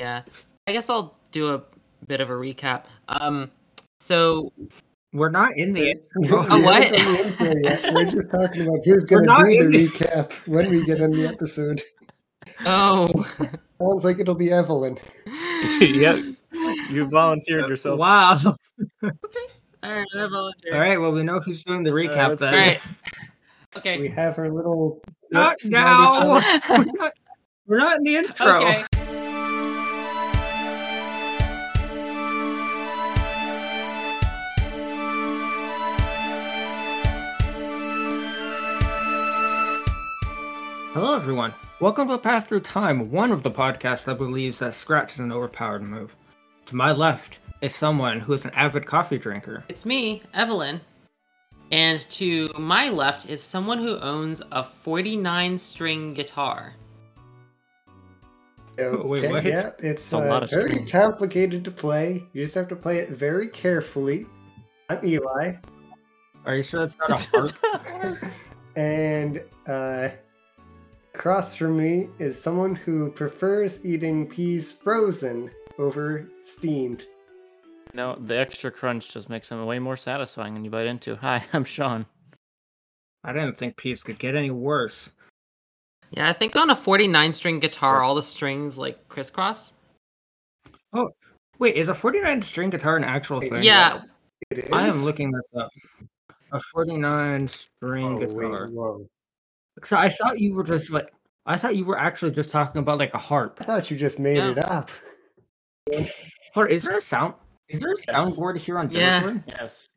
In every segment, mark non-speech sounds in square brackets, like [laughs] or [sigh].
Yeah, I guess I'll do a bit of a recap. Um, so We're not in the. Oh, what? We're just talking about who's going to do the the- recap when we get in the episode. oh, Sounds like it'll be Evelyn. [laughs] yep. You volunteered yourself. Wow. [laughs] Okay. All right, I volunteer. All right. Well, we know who's doing the recap let's then. do All right. We have her little. Not now. [laughs] we're, not, we're not in the intro. Okay. Hello, everyone. Welcome to A Path Through Time, one of the podcasts that believes that Scratch is an overpowered move. To my left is someone who is an avid coffee drinker. It's me, Evelyn. And to my left is someone who owns a 49 string guitar. [laughs] Wait, what? Yeah, it's a uh, lot of very strings. complicated to play. You just have to play it very carefully. I'm Eli, Are you sure that's not a [laughs] harp? and uh, across from me is someone who prefers eating peas frozen over steamed. No, the extra crunch just makes them way more satisfying when you bite into. [laughs] Hi, I'm Sean. I didn't think peas could get any worse. Yeah, I think on a 49 string guitar, all the strings like crisscross. Oh, wait, is a 49 string guitar an actual thing? Yeah, It is. I am looking this up. A 49 string Oh, wait, guitar. whoa. So I thought you were just like, I thought you were actually just talking about like a harp. I thought you just made Yeah. it up. Hold on, is there a sound? Is there a soundboard here on Yeah. Discord? Yes.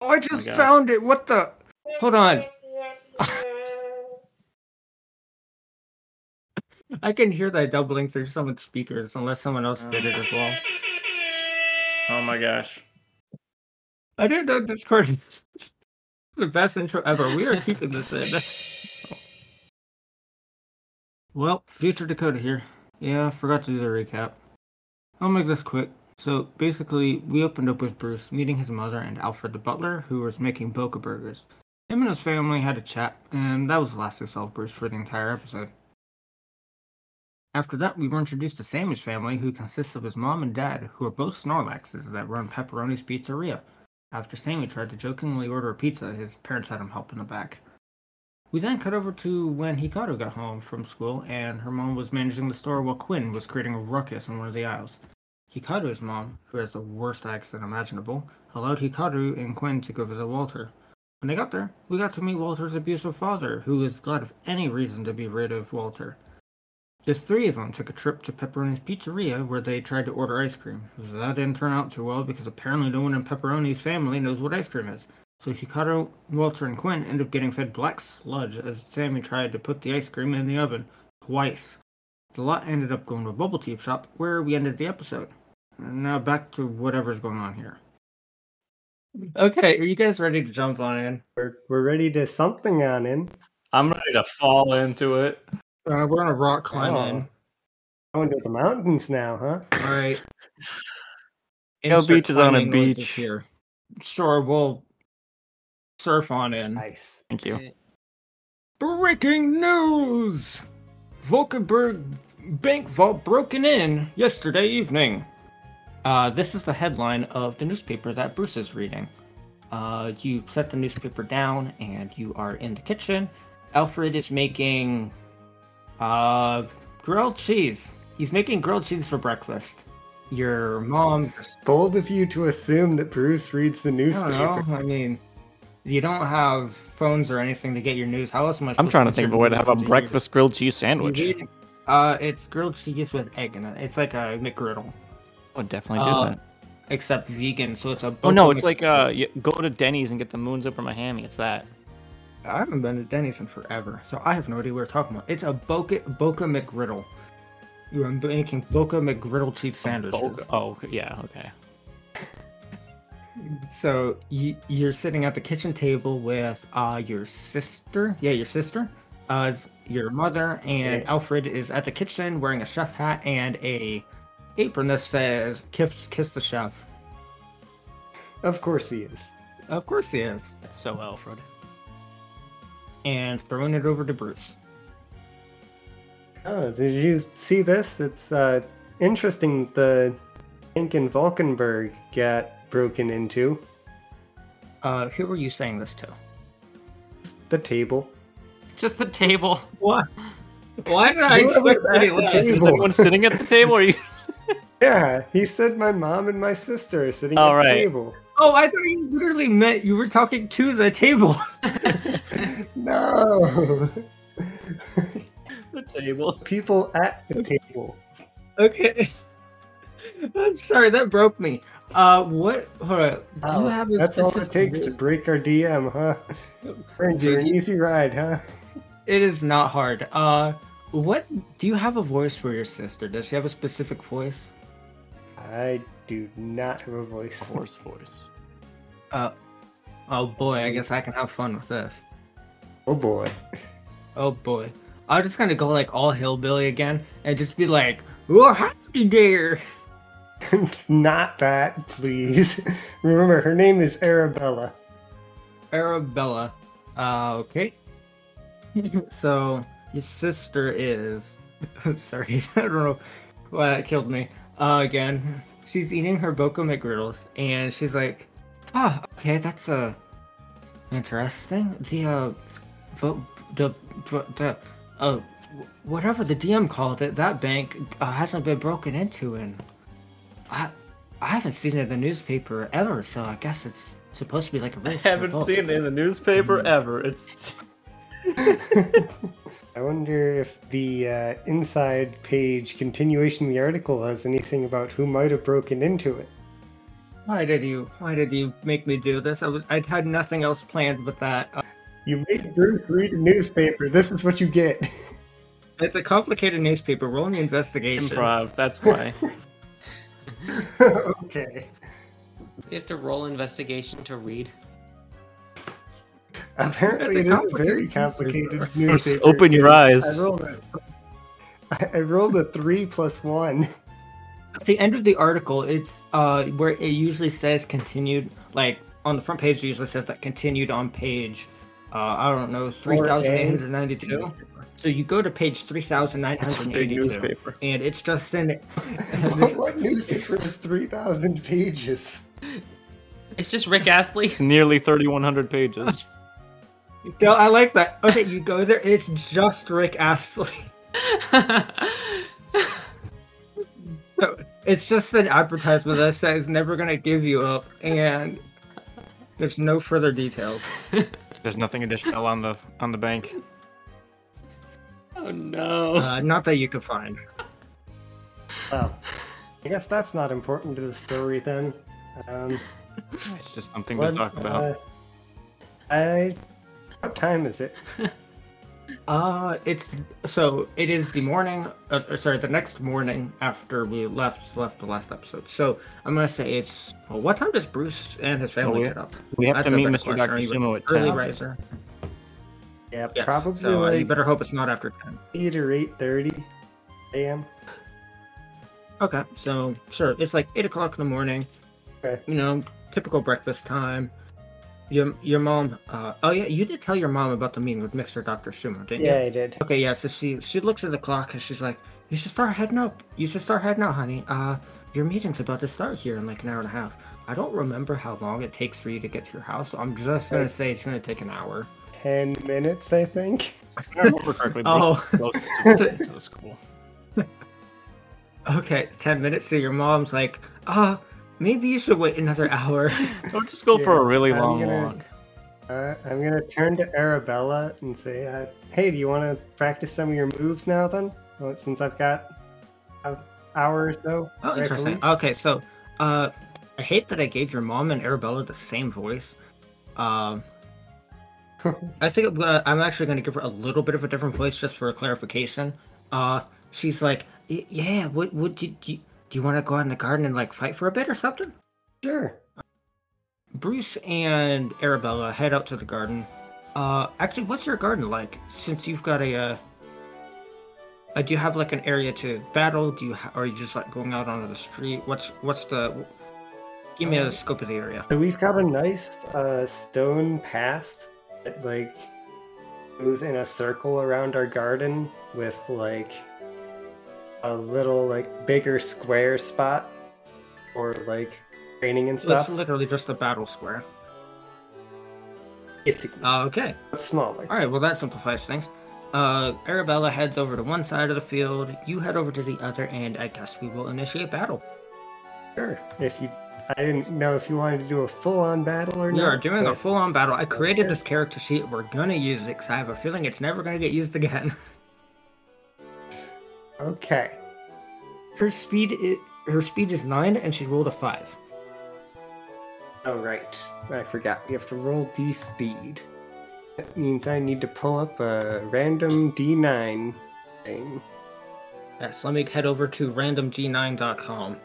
Oh, I just oh God. found it. What the? Hold on. [laughs] I can hear that doubling through someone's speakers, unless someone else did it as well. Oh my gosh. I didn't know Discord [laughs] is the best intro ever. We are keeping this in. [laughs] Well, future Dakota here. Yeah, forgot to do the recap. I'll make this quick. So basically, we opened up with Bruce meeting his mother and Alfred the butler, who was making Boca burgers. Him and his family had a chat, and that was the last we saw of Bruce for the entire episode. After that, we were introduced to Sammy's family, who consists of his mom and dad, who are both Snorlaxes that run Pepperoni's Pizzeria. After Sammy tried to jokingly order a pizza, his parents had him help in the back. We then cut over to when Hikaru got home from school and her mom was managing the store while Quinn was creating a ruckus in one of the aisles. Hikaru's mom, who has the worst accent imaginable, allowed Hikaru and Quinn to go visit Walter. When they got there, we got to meet Walter's abusive father, who was glad of any reason to be rid of Walter. The three of them took a trip to Pepperoni's Pizzeria where they tried to order ice cream. That didn't turn out too well because apparently no one in Pepperoni's family knows what ice cream is. So Hikaru, Walter, and Quinn end up getting fed black sludge as Sammy tried to put the ice cream in the oven twice. The lot ended up going to a bubble tea shop where we ended the episode. Now back to whatever's going on here. Okay, are you guys ready to jump on in? We're, we're ready to something on in. I'm ready to fall into it. Uh, we're on a rock climb in. Going to the mountains now, huh? All right. No beach is on a beach. Here. Sure, we'll surf on in. Nice. Thank you. Breaking news! Volkenberg bank vault broken in yesterday evening. Uh, this is the headline of the newspaper that Bruce is reading. Uh, you set the newspaper down and you are in the kitchen. Alfred is making uh, grilled cheese. He's making grilled cheese for breakfast. Your mom Bold of you to assume that Bruce reads the I don't newspaper. know. I mean, you don't have phones or anything to get your news. How else am I? I'm trying to think of your a way to have a into your- breakfast grilled cheese sandwich. Uh, it's grilled cheese with egg in it. It's like a McGriddle, I would definitely do Uh, that. except vegan. So it's a. Oh no, it's Mc- like uh, go to Denny's and get the moons over my hammy. It's that. I haven't been to Denny's in forever, so I have no idea what we're talking about. It's a Boca Boca McGriddle. You are making Boca McGriddle cheese sandwiches. Bulk- Oh yeah, okay. So you, you're sitting at the kitchen table with uh your sister. Yeah, your sister. Uh, your mother and Yeah. Alfred is at the kitchen wearing a chef hat and a apron that says "Kiss Kiss the Chef." Of course he is. Of course he is. That's so Alfred. And throwing it over to Bruce. Oh, did you see this? It's uh, interesting. The bank in Valkenburg got broken into. Uh, who were you saying this to? The table. Just the table. What? Why did I expect at any the table- Is anyone sitting at the table? Or are you? [laughs] Yeah, he said my mom and my sister are sitting All at the right. table. Oh, I thought you literally meant you were talking to the table. [laughs] [laughs] No, the table. people at the table. okay. I'm sorry, that broke me. Uh, what? Hold on. Do Wow, you have a that's all it specific takes to break our DM, huh? We're for an easy ride, huh? It is not hard. Uh, what? Do you have a voice for your sister? Does she have a specific voice? I do not have a voice. Horse voice. Uh, oh boy, I guess I can have fun with this. Oh boy. Oh boy. I'm just gonna go like all hillbilly again and just be like, "Oh, happy there." [laughs] not that, please. [laughs] Remember, her name is Arabella. Arabella. Uh, okay. [laughs] so your sister is. I'm Sorry, I don't know why that killed me. Uh, again, she's eating her Boca McGriddles, and she's like, "Ah, okay, that's uh, interesting. The uh, the the, the uh, whatever the DM called it, that bank uh, hasn't been broken into, and I I haven't seen it in the newspaper ever, so I guess it's supposed to be like a I really secure haven't vault." seen it in the newspaper ever. It's [laughs] I wonder if the uh, inside page continuation of the article has anything about who might have broken into it. Why did you? Why did you make me do this? I was. I had nothing else planned but that. You made Bruce read a newspaper. This is what you get. it's a complicated newspaper. Roll the investigation. improv. That's why. [laughs] okay. You have to roll investigation to read. Apparently, it is That's a a very complicated complicated Just newspaper. open your eyes. I rolled a, [laughs] I rolled a three plus one. At the end of the article, it's uh where it usually says continued. Like on the front page, it usually says that continued on page. Uh, I don't know, three thousand eight hundred ninety-two. So you go to page three thousand nine It's a big newspaper. and it's just an. this, [laughs] what newspaper is three thousand pages? It's just Rick Astley. It's nearly 3,100 pages. [laughs] no, I like that. Okay, you go there. It's just Rick Astley. [laughs] So it's just an advertisement that says never gonna give you up, and there's no further details. There's nothing additional on the on the bank. [laughs] oh no. Uh, not that you could find. Well, I guess that's not important to the story then. Um, It's just something what, to talk about. uh, I. What time is it? [laughs] Uh, it's so it is the morning. Uh, uh, sorry, the next morning after we left left the last episode. So I'm gonna say it's. Well, what time does Bruce and his family we- get up? we have That's to meet Mr. question. Dr. Are Sumo at Early 10. riser. Yeah, Yes. probably so uh, you better hope it's not after ten. eight or eight thirty a.m. Okay, so sure, it's like eight o'clock in the morning. Okay. You know, typical breakfast time. Your your mom. Uh, oh yeah, you did tell your mom about the meeting with Mister Doctor Sumo, didn't Yeah, you? I did. Okay, yeah. So she she looks at the clock and she's like, "You should start heading up. You should start heading out, honey. Uh, your meeting's about to start here in like an hour and a half. I don't remember how long it takes for you to get to your house, so I'm just gonna Right. say it's gonna take an hour. Ten minutes, I think. If I remember correctly, Bruce Oh. [laughs] is to, to the school. [laughs] Okay, ten minutes. So your mom's like, "Uh, maybe you should wait another [laughs] hour." Or just go for a really I'm long gonna- walk. Uh, I'm gonna turn to Arabella and say, uh, "Hey, do you want to practice some of your moves now? Then, well, since I've got an hour or so." Oh, interesting. Okay, so uh, I hate that I gave your mom and Arabella the same voice. Um, [laughs] I think I'm, gonna, I'm actually going to give her a little bit of a different voice just for clarification. Uh, she's like, "Y- "Yeah, what would you do? You, do you want to go out in the garden and like fight for a bit or something?" Sure. Bruce and Arabella head out to the garden. Uh, actually, what's your garden like? Since you've got a, uh, uh do you have like an area to battle? Do you, ha- or are you just like going out onto the street? What's what's the? Give me a Uh, scope of the area. So we've got a nice uh, stone path that like goes in a circle around our garden with like a little like bigger square spot or like training and stuff. It's literally just a battle square. Basically, Okay. but smaller. All right. Well, that simplifies things. Uh, Arabella heads over to one side of the field. You head over to the other, and I guess we will initiate battle. Sure. If you, I didn't know if you wanted to do a full-on battle or We not. are doing a full-on battle. I created this character sheet. We're gonna use it because I have a feeling it's never gonna get used again. [laughs] Okay. Her speed, is, her speed is nine, and she rolled a five. Oh right. I forgot. You have to roll D speed. That means I need to pull up a random D9 thing. Yes. Let me head over to randomg9.com.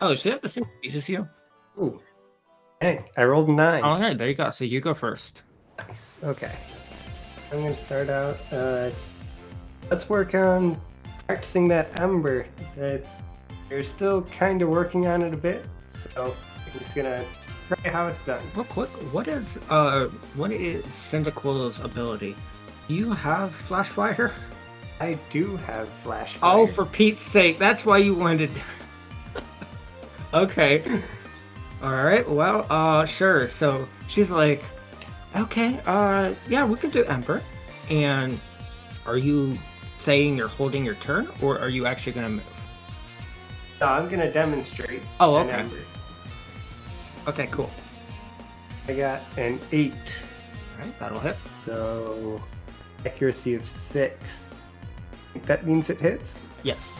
Oh, does she have the same speed as you? Ooh. Hey, I rolled a nine. All right, there you go. So you go first. Nice. Okay. I'm gonna start out. Uh, let's work on practicing that ember. Uh, you're still kind of working on it a bit, so I'm just gonna try how it's done. Real quick, what is uh, what is Cyndaquil's ability? Do you have flash fire? I do have flash. Oh, for Pete's sake, that's why you wanted. [laughs] okay. All right. Well, uh, sure. So she's like, okay, uh, yeah, we can do Ember. And are you saying you're holding your turn, or are you actually gonna move? No, I'm gonna demonstrate. Oh, okay. Okay, cool. I got an eight, All right, that'll hit. so accuracy of six. That means it hits. Yes.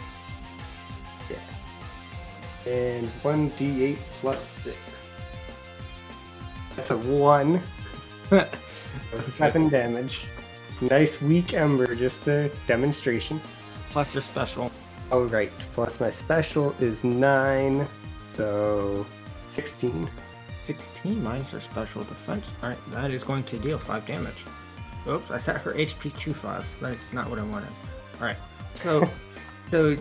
Yeah. And 1d8 plus 6. That's a 1. [laughs] Okay. 7 damage. Nice weak ember, just a demonstration. Plus your special. Oh, right. Plus my special is 9, so 16. 16 minus her special defense. Alright, that is going to deal 5 damage. Oops, I set her HP to 5. That's not what I wanted. Alright, so [laughs] so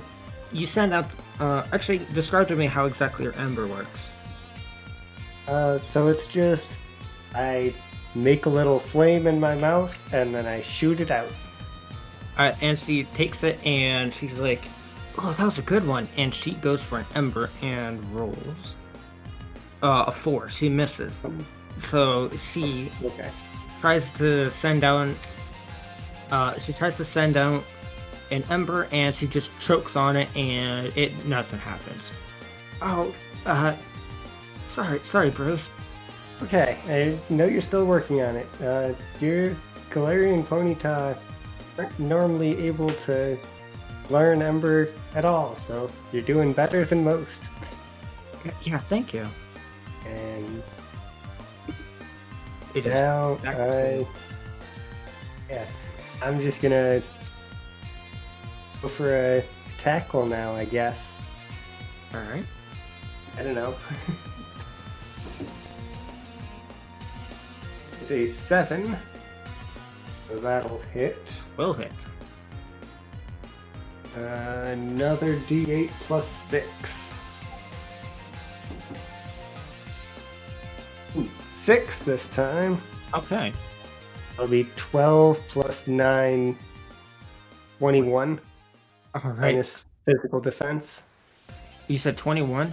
you send up. Uh, actually, describe to me how exactly your ember works. Uh, so it's just I make a little flame in my mouth and then I shoot it out. Uh, and she takes it and she's like, "Oh, that was a good one." And she goes for an ember and rolls uh, a four. She misses. So she Okay. tries to send down. Uh, she tries to send down an ember, and she just chokes on it, and it nothing happens. Oh, uh, sorry, sorry, Bruce. Okay, I know you're still working on it. Uh, your Galarian Ponyta aren't normally able to learn Ember at all, so you're doing better than most. Yeah, thank you. And It is now I, yeah, I'm just gonna go for a tackle now, I guess. all right. I don't know. [laughs] it's a seven, so that'll hit. Will hit. Uh, another d8 plus 6. Ooh, 6 this time. Okay. It'll be 12 plus 9, 21 All right. minus physical defense. You said twenty-one.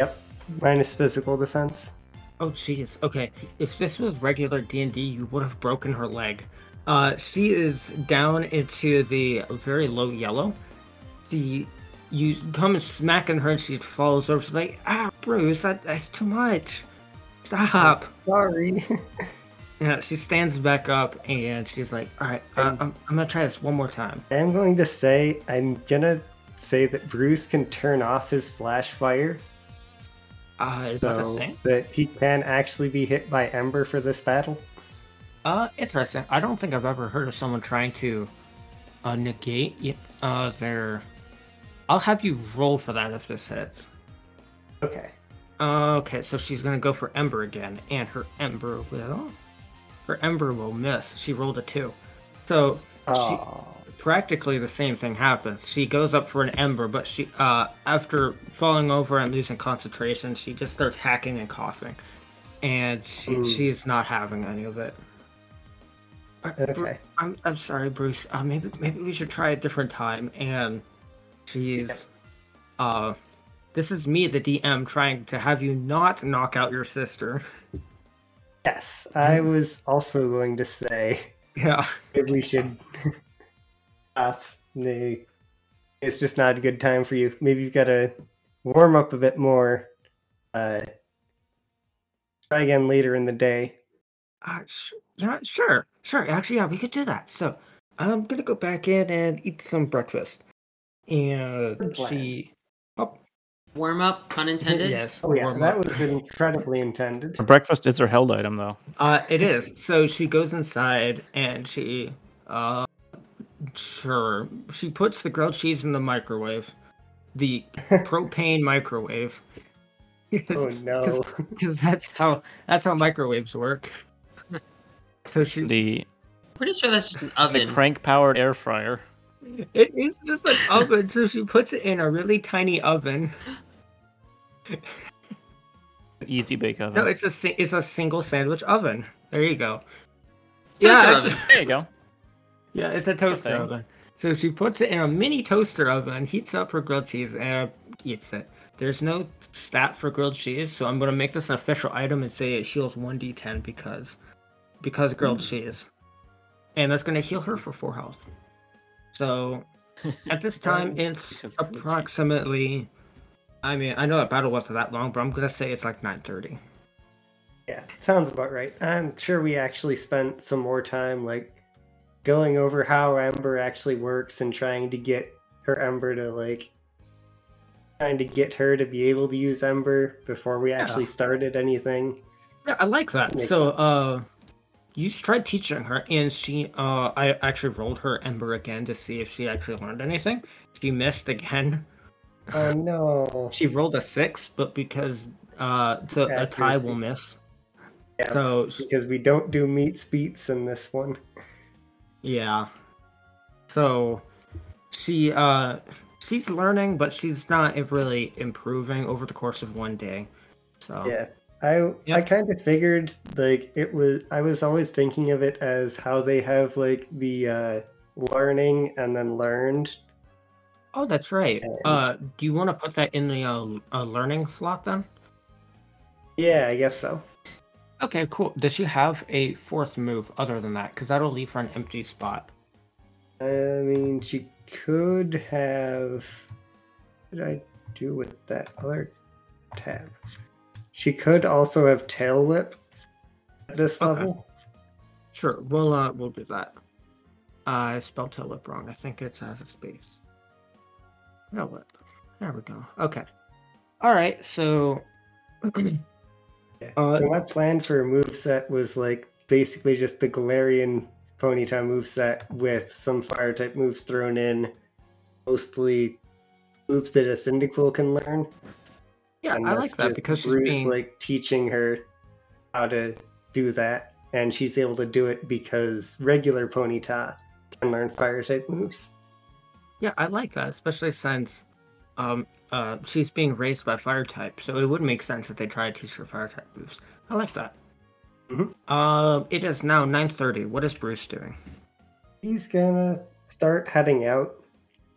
Yep, minus physical defense. Oh jeez. Okay. If this was regular D and D, you would have broken her leg. Uh, she is down into the very low yellow. She, you come and smack on her, and she falls over. She's like, "Ah, Bruce, that, that's too much. Stop." [laughs] Sorry. [laughs] Yeah. She stands back up, and she's like, "All right, uh, I'm, I'm gonna try this one more time." I'm going to say, I'm gonna say that Bruce can turn off his flash fire Uh, is that a so thing? that he can actually be hit by Ember for this battle. Uh, interesting. I don't think I've ever heard of someone trying to uh, negate uh their. I'll have you roll for that if this hits. Okay. Uh, okay, so she's gonna go for Ember again, and her Ember will. Her Ember will miss. She rolled a two, so she, Oh, practically the same thing happens. She goes up for an Ember, but she, uh, after falling over and losing concentration, she just starts hacking and coughing, and she Ooh. she's not having any of it. Okay. I'm I'm sorry, Bruce. Uh, maybe maybe we should try a different time. And she's, uh, this is me, the DM, trying to have you not knock out your sister. Yes, I was also going to say [laughs] Yeah. maybe we should stop. The- It's just not a good time for you. Maybe you've got to warm up a bit more. Uh, try again later in the day. Uh, sh- yeah, sure, sure. Actually, yeah, we could do that. So I'm gonna go back in and eat some breakfast. And Good plan. she, oh, Warm up, pun [laughs] intended. yes, Oh yeah, warm that up. was incredibly intended. A breakfast is her held item, though. Uh, it is. So she goes inside and she, uh, sure, she puts the grilled cheese in the microwave, the [laughs] propane microwave. Oh [laughs] no. Because that's how that's how microwaves work. [laughs] So she, The, Pretty sure that's just an the oven. crank powered air fryer. it is just an oven. So she puts it in a really tiny oven. Easy bake oven. No, it's a it's a single sandwich oven. There you go. Toaster yeah, it's, oven. there you go. Yeah, it's a toaster thing. oven. So she puts it in a mini toaster oven, heats up her grilled cheese, and eats it. There's no stat for grilled cheese, so I'm gonna make this an official item and say it heals one d10 because because grilled hmm. cheese, and that's gonna heal her for four health. So [laughs] at this time, it's because grilled cheese. approximately. I mean, I know that battle wasn't that long, but I'm gonna say it's like 9:30. Yeah, sounds about right. I'm sure we actually spent some more time like going over how Ember actually works and trying to get her Ember to like trying to get her to be able to use Ember before we actually started anything. Yeah, I like that. Makes so, uh, you tried teaching her, and she, uh, I actually rolled her Ember again to see if she actually learned anything. She missed again. Oh no. [laughs] She rolled a six, but because, uh, so a tie will miss. Yeah, So, because we don't do meet beats in this one. Yeah. So, she, uh, she's learning, but she's not really improving over the course of one day. So, Yeah. I I kind of figured like it was I was always thinking of it as how they have like the uh learning and then learned. oh, that's right. And- Uh, do you want to put that in the, uh, uh, learning slot then? Yeah, I guess so. Okay, cool. Does she have a fourth move other than that? Because that'll leave her an empty spot. I mean, she could have. What did I do with that other tab? She could also have tail whip at this Okay. level. Sure, we'll uh, we'll do that. I spelled tail whip wrong. I think it's as a space. Tail whip. There we go. Okay. All right. So. [clears throat] Yeah. Uh, so my plan for a moveset was like basically just the Galarian Ponyta moveset with some fire type moves thrown in, mostly moves that a Cyndaquil can learn. yeah, and I like that because she's Bruce being. like teaching her how to do that, and she's able to do it because regular Ponyta can learn fire type moves. Yeah, I like that, especially since, um, uh, she's being raised by fire type, so it would make sense that they try to teach her fire type moves. I like that. Mhm. Uh, it is now nine thirty. What is Bruce doing? He's gonna start heading out.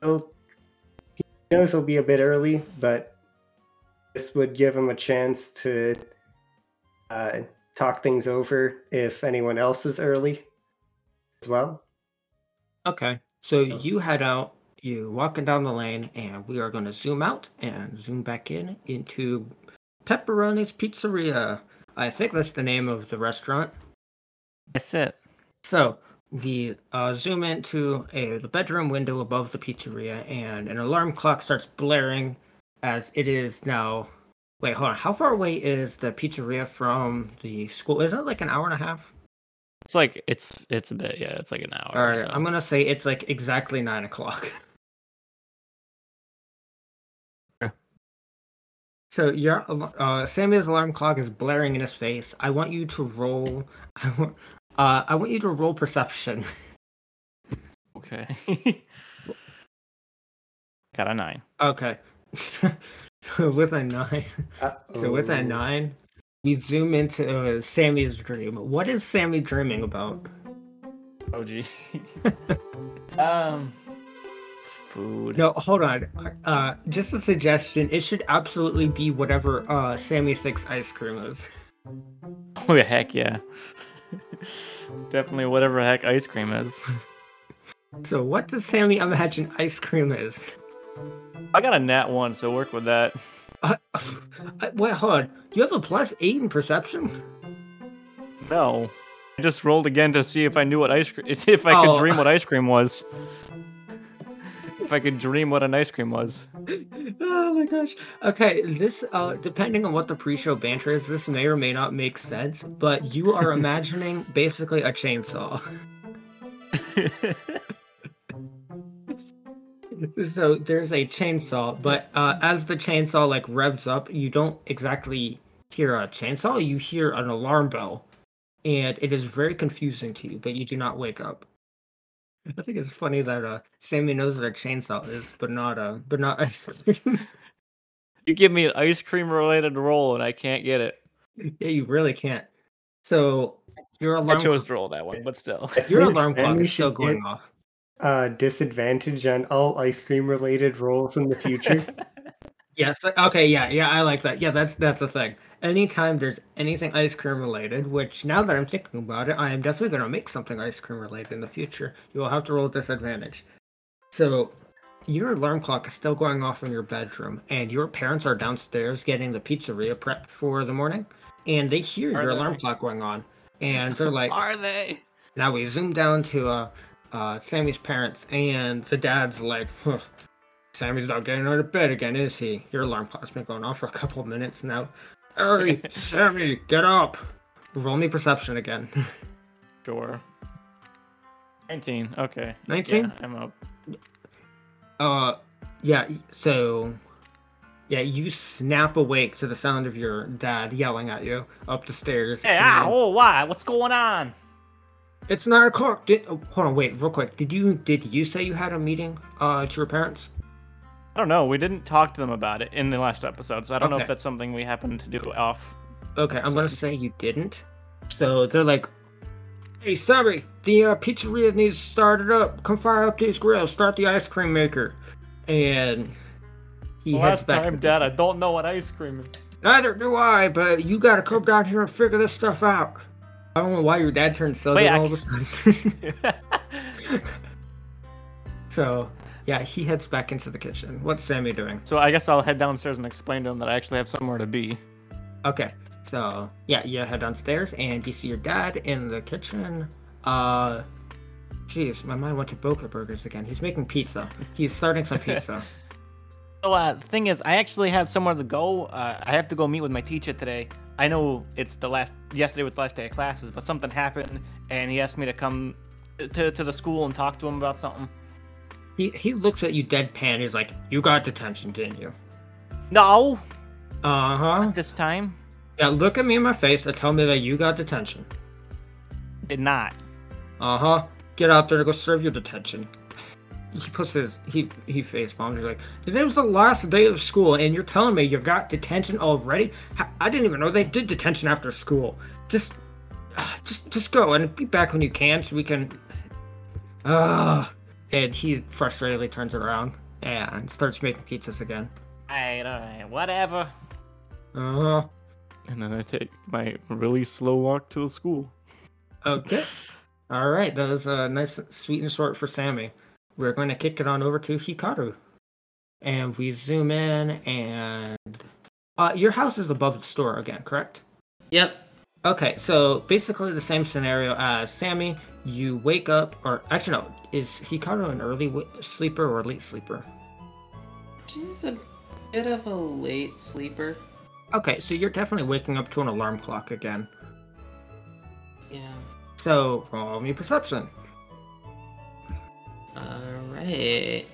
He'll, he knows he'll be a bit early, but this would give him a chance to uh, talk things over if anyone else is early as well. Okay, so you head out, you walking down the lane, and we are going to zoom out and zoom back in into Pepperoni's Pizzeria. I think that's the name of the restaurant. That's it. So we uh, zoom into a the bedroom window above the pizzeria, and an alarm clock starts blaring as it is now. Wait, hold on. How far away is the pizzeria from the school? Isn't it like an hour and a half? It's like it's it's a bit yeah. It's like an hour. All right, so. I'm gonna say it's like exactly nine o'clock. [laughs] So your uh, Sammy's alarm clock is blaring in his face. I want you to roll. [laughs] I want, uh, I want you to roll perception. [laughs] Okay. [laughs] Got a nine. Okay. so with a nine, so with a nine, we zoom into uh, Sammy's dream. What is Sammy dreaming about? Oh gee. um. Food. No, hold on. Uh, just a suggestion. It should absolutely be whatever uh Sammy thinks ice cream is. Oh yeah, heck yeah. [laughs] Definitely whatever heck ice cream is. So, what does Sammy imagine ice cream is? I got a nat one, so work with that. Uh, [laughs] uh, wait, hold on. Do you have a plus eight in perception? No. I just rolled again to see if I knew what ice cream [laughs] if I could Oh. dream what ice cream was. If I could dream what an ice cream was. [laughs] oh my gosh. Okay, this uh depending on what the pre-show banter is, this may or may not make sense, but you are [laughs] imagining basically a chainsaw. [laughs] So there's a chainsaw, but uh as the chainsaw like revs up, you don't exactly hear a chainsaw, you hear an alarm bell. And it is very confusing to you, but you do not wake up. I think it's funny that uh Sammy knows what a chainsaw is, but not uh but not ice [laughs] cream. [laughs] you give me an ice cream related roll and I can't get it. yeah, you really can't. So your I alarm chose to roll that one, but still. I your think alarm clock is still going off. Uh, disadvantage on all ice cream related rolls in the future. [laughs] Yes. Okay. Yeah. Yeah. I like that. Yeah. That's that's a thing. Anytime there's anything ice cream related, which now that I'm thinking about it, I am definitely going to make something ice cream related in the future. You will have to roll disadvantage. So, your alarm clock is still going off in your bedroom, and your parents are downstairs getting the pizzeria prepped for the morning, and they hear Are your alarm clock going on, and they're like, [laughs] Are they? Now we zoom down to uh, uh, Sammy's parents, and the dad's like, huh, Sammy's not getting out of bed again, is he? Your alarm clock's been going off for a couple of minutes now. Hurry, [laughs] Sammy, get up! Roll me perception again. [laughs] Sure. 19. Okay. 19? Yeah, I'm up. Uh, yeah, so. Yeah, you snap awake to the sound of your dad yelling at you up the stairs. Hey, ah, and- oh, why? What's going on? It's nine o'clock. Did, oh, hold on, wait, real quick. Did you did you say you had a meeting uh to your parents? I don't know. We didn't talk to them about it in the last episode, so I don't know if that's something we happened to do off. Okay, I'm gonna say you didn't. So they're like, "Hey, sorry, the uh, pizzeria needs started up. Come fire up these grills. Start the ice cream maker." And he heads Last back. time, Dad, I don't know what ice cream is. Neither do I, but you gotta come down here and figure this stuff out. I don't know why your dad turned southern Wait, I all of a sudden. [laughs] [laughs] so, yeah, he heads back into the kitchen. What's Sammy doing? so I guess I'll head downstairs and explain to him that I actually have somewhere to be. Okay, so yeah, you head downstairs and you see your dad in the kitchen. Uh, jeez, my mind went to Boca Burgers again. He's making pizza. He's starting some pizza. [laughs] So, uh, the thing is, I actually have somewhere to go. Uh, I have to go meet with my teacher today. I know it's the last, yesterday was the last day of classes, but something happened, and he asked me to come to, to the school and talk to him about something. He he looks at you deadpan. He's like, "You got detention, didn't you?" No, Uh huh. this time Yeah, look at me in my face and tell me that you got detention. did not. Uh huh. Get out there to go serve your detention. He puts his he he face bombs. He's like, today was the last day of school, and you're telling me you got detention already? I, didn't even know they did detention after school. Just, uh, just, just go and be back when you can, so we can. Ah. And he frustratedly turns around and starts making pizzas again. Alright, alright, whatever. Uh huh. And then I take my really slow walk to the school. Okay. All right, that was a nice, sweet and short for Sammy. We're going to kick it on over to Hikaru, and we zoom in, and uh, your house is above the store again, correct? Yep. Okay, so basically the same scenario as Sammy. You wake up, or actually no, is Hikaru an early w- sleeper or late sleeper? She's a bit of a late sleeper. Okay, so you're definitely waking up to an alarm clock again. Yeah. So roll me perception. Alright.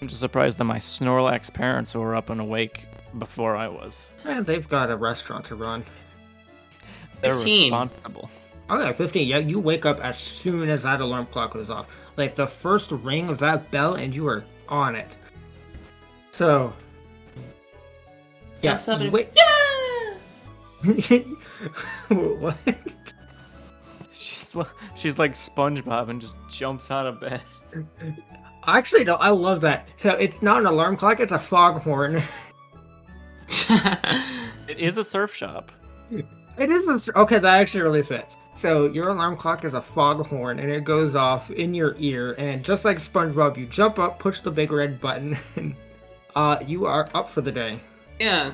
I'm just surprised that my Snorlax parents were up and awake before I was. And they've got a restaurant to run. They're 15. responsible. Okay, 15. Yeah, you wake up as soon as that alarm clock goes off. Like the first ring of that bell, and you are on it. So. Yeah, Jumps up you wait. yeah. [laughs] what? She's she's she's like SpongeBob and just jumps out of bed. [laughs] Actually, no, I love that. So it's not an alarm clock; it's a foghorn. [laughs] It is a surf shop. It is a, okay. That actually really fits. So your alarm clock is a foghorn, and it goes off in your ear. And just like SpongeBob, you jump up, push the big red button, [laughs] and uh, you are up for the day. yeah.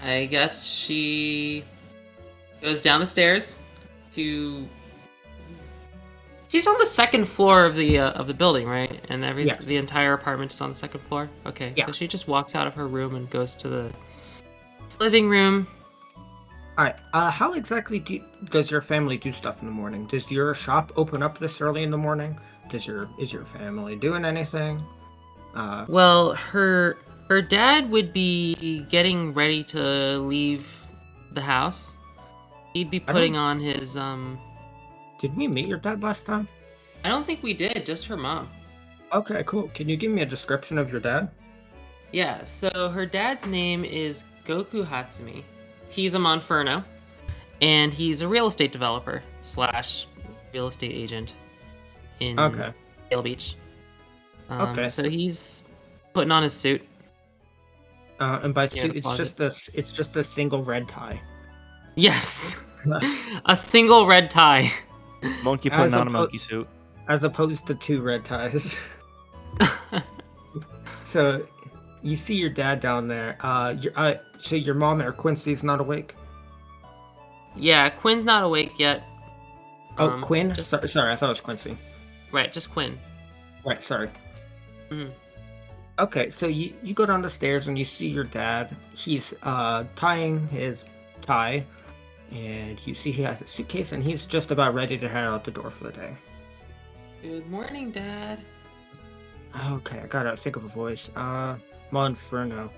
I guess she goes down the stairs to. She's on the second floor of the uh, of the building, right? And every Yes. the entire apartment is on the second floor. Okay, Yeah. so she just walks out of her room and goes to the living room. All right. Uh, how exactly do does your family do stuff in the morning? Does your shop open up this early in the morning? Does your is your family doing anything? Uh, Well, her her dad would be getting ready to leave the house. He'd be putting on his um. did we meet your dad last time? I don't think we did. Just her mom. Okay, cool. Can you give me a description of your dad? Yeah. So her dad's name is Goku Hatsumi. He's a Monferno, and he's a real estate developer slash real estate agent in Okay. Vail Beach. Um, Okay, So so- he's putting on his suit. Uh, and by Yeah, suit, it's just this. It's just a single red tie. Yes. [laughs] [laughs] a single red tie. Monkey putting on a monkey suit. as opposed to two red ties. [laughs] so, you see your dad down there. Uh, your, uh, so your mom or Quincy's not awake. yeah, Quinn's not awake yet. Oh, Um, Quinn. just- So- sorry, I thought it was Quincy. Right, just Quinn. Right, sorry. Mhm. Okay, so you you go down the stairs and you see your dad. He's uh tying his tie, and you see he has a suitcase and he's just about ready to head out the door for the day. Good morning, Dad. Okay, I gotta think of a voice. Uh, Monferno.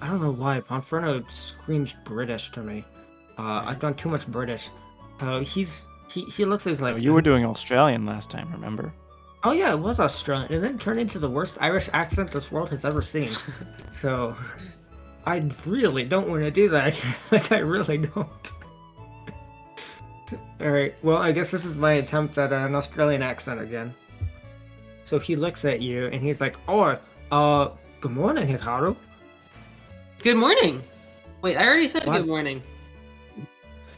I don't know why Monferno screams British to me. Uh, I've done too much British. Uh, he's he he looks like he's like Oh, you were doing Australian last time, remember? Oh yeah, it was Australian, and then turned into the worst Irish accent this world has ever seen. [laughs] so, I really don't want to do that. [laughs] like I really don't. [laughs] All right. Well, I guess this is my attempt at an Australian accent again. So he looks at you and he's like, "Oh, uh, good morning, Hikaru." Good morning. Wait, I already said What? good morning.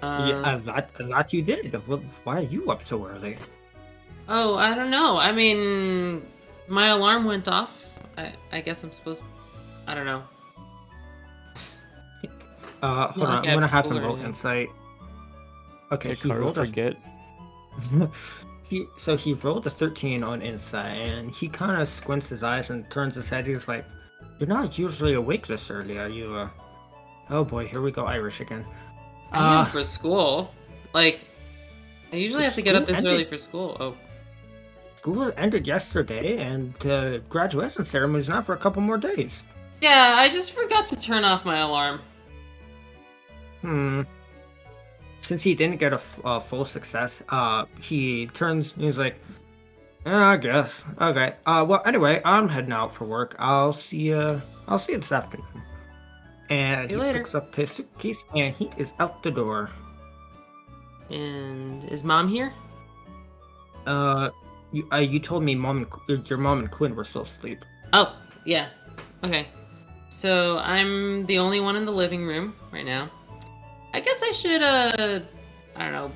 Uh, yeah, I thought, I thought you did. Well, why are you up so early? Oh, I don't know. I mean, my alarm went off. I, I guess I'm supposed. To, I don't know. [laughs] Uh, hold on. like I I'm gonna have school him roll anything. insight. Okay, he Hikaru, rolled a forget. [laughs] he so he rolled a 13 on insight and he kind of squints his eyes and turns his head he's like you're not usually awake this early are you uh oh boy here we go irish again I Uh, am for school. Like, I usually have to get up this ended- early for school. Oh, school ended yesterday and the graduation ceremony's not for a couple more days yeah. I just forgot to turn off my alarm. hmm since he didn't get a, f- a full success uh he turns he's like "Yeah, i guess okay uh well anyway i'm heading out for work i'll see you i'll see you this afternoon and he later. picks up his suitcase and he is out the door And is mom here? uh you, uh, you told me mom and, your mom and quinn were still asleep Oh, yeah. Okay. So I'm the only one in the living room right now. I guess I should, uh, I don't know,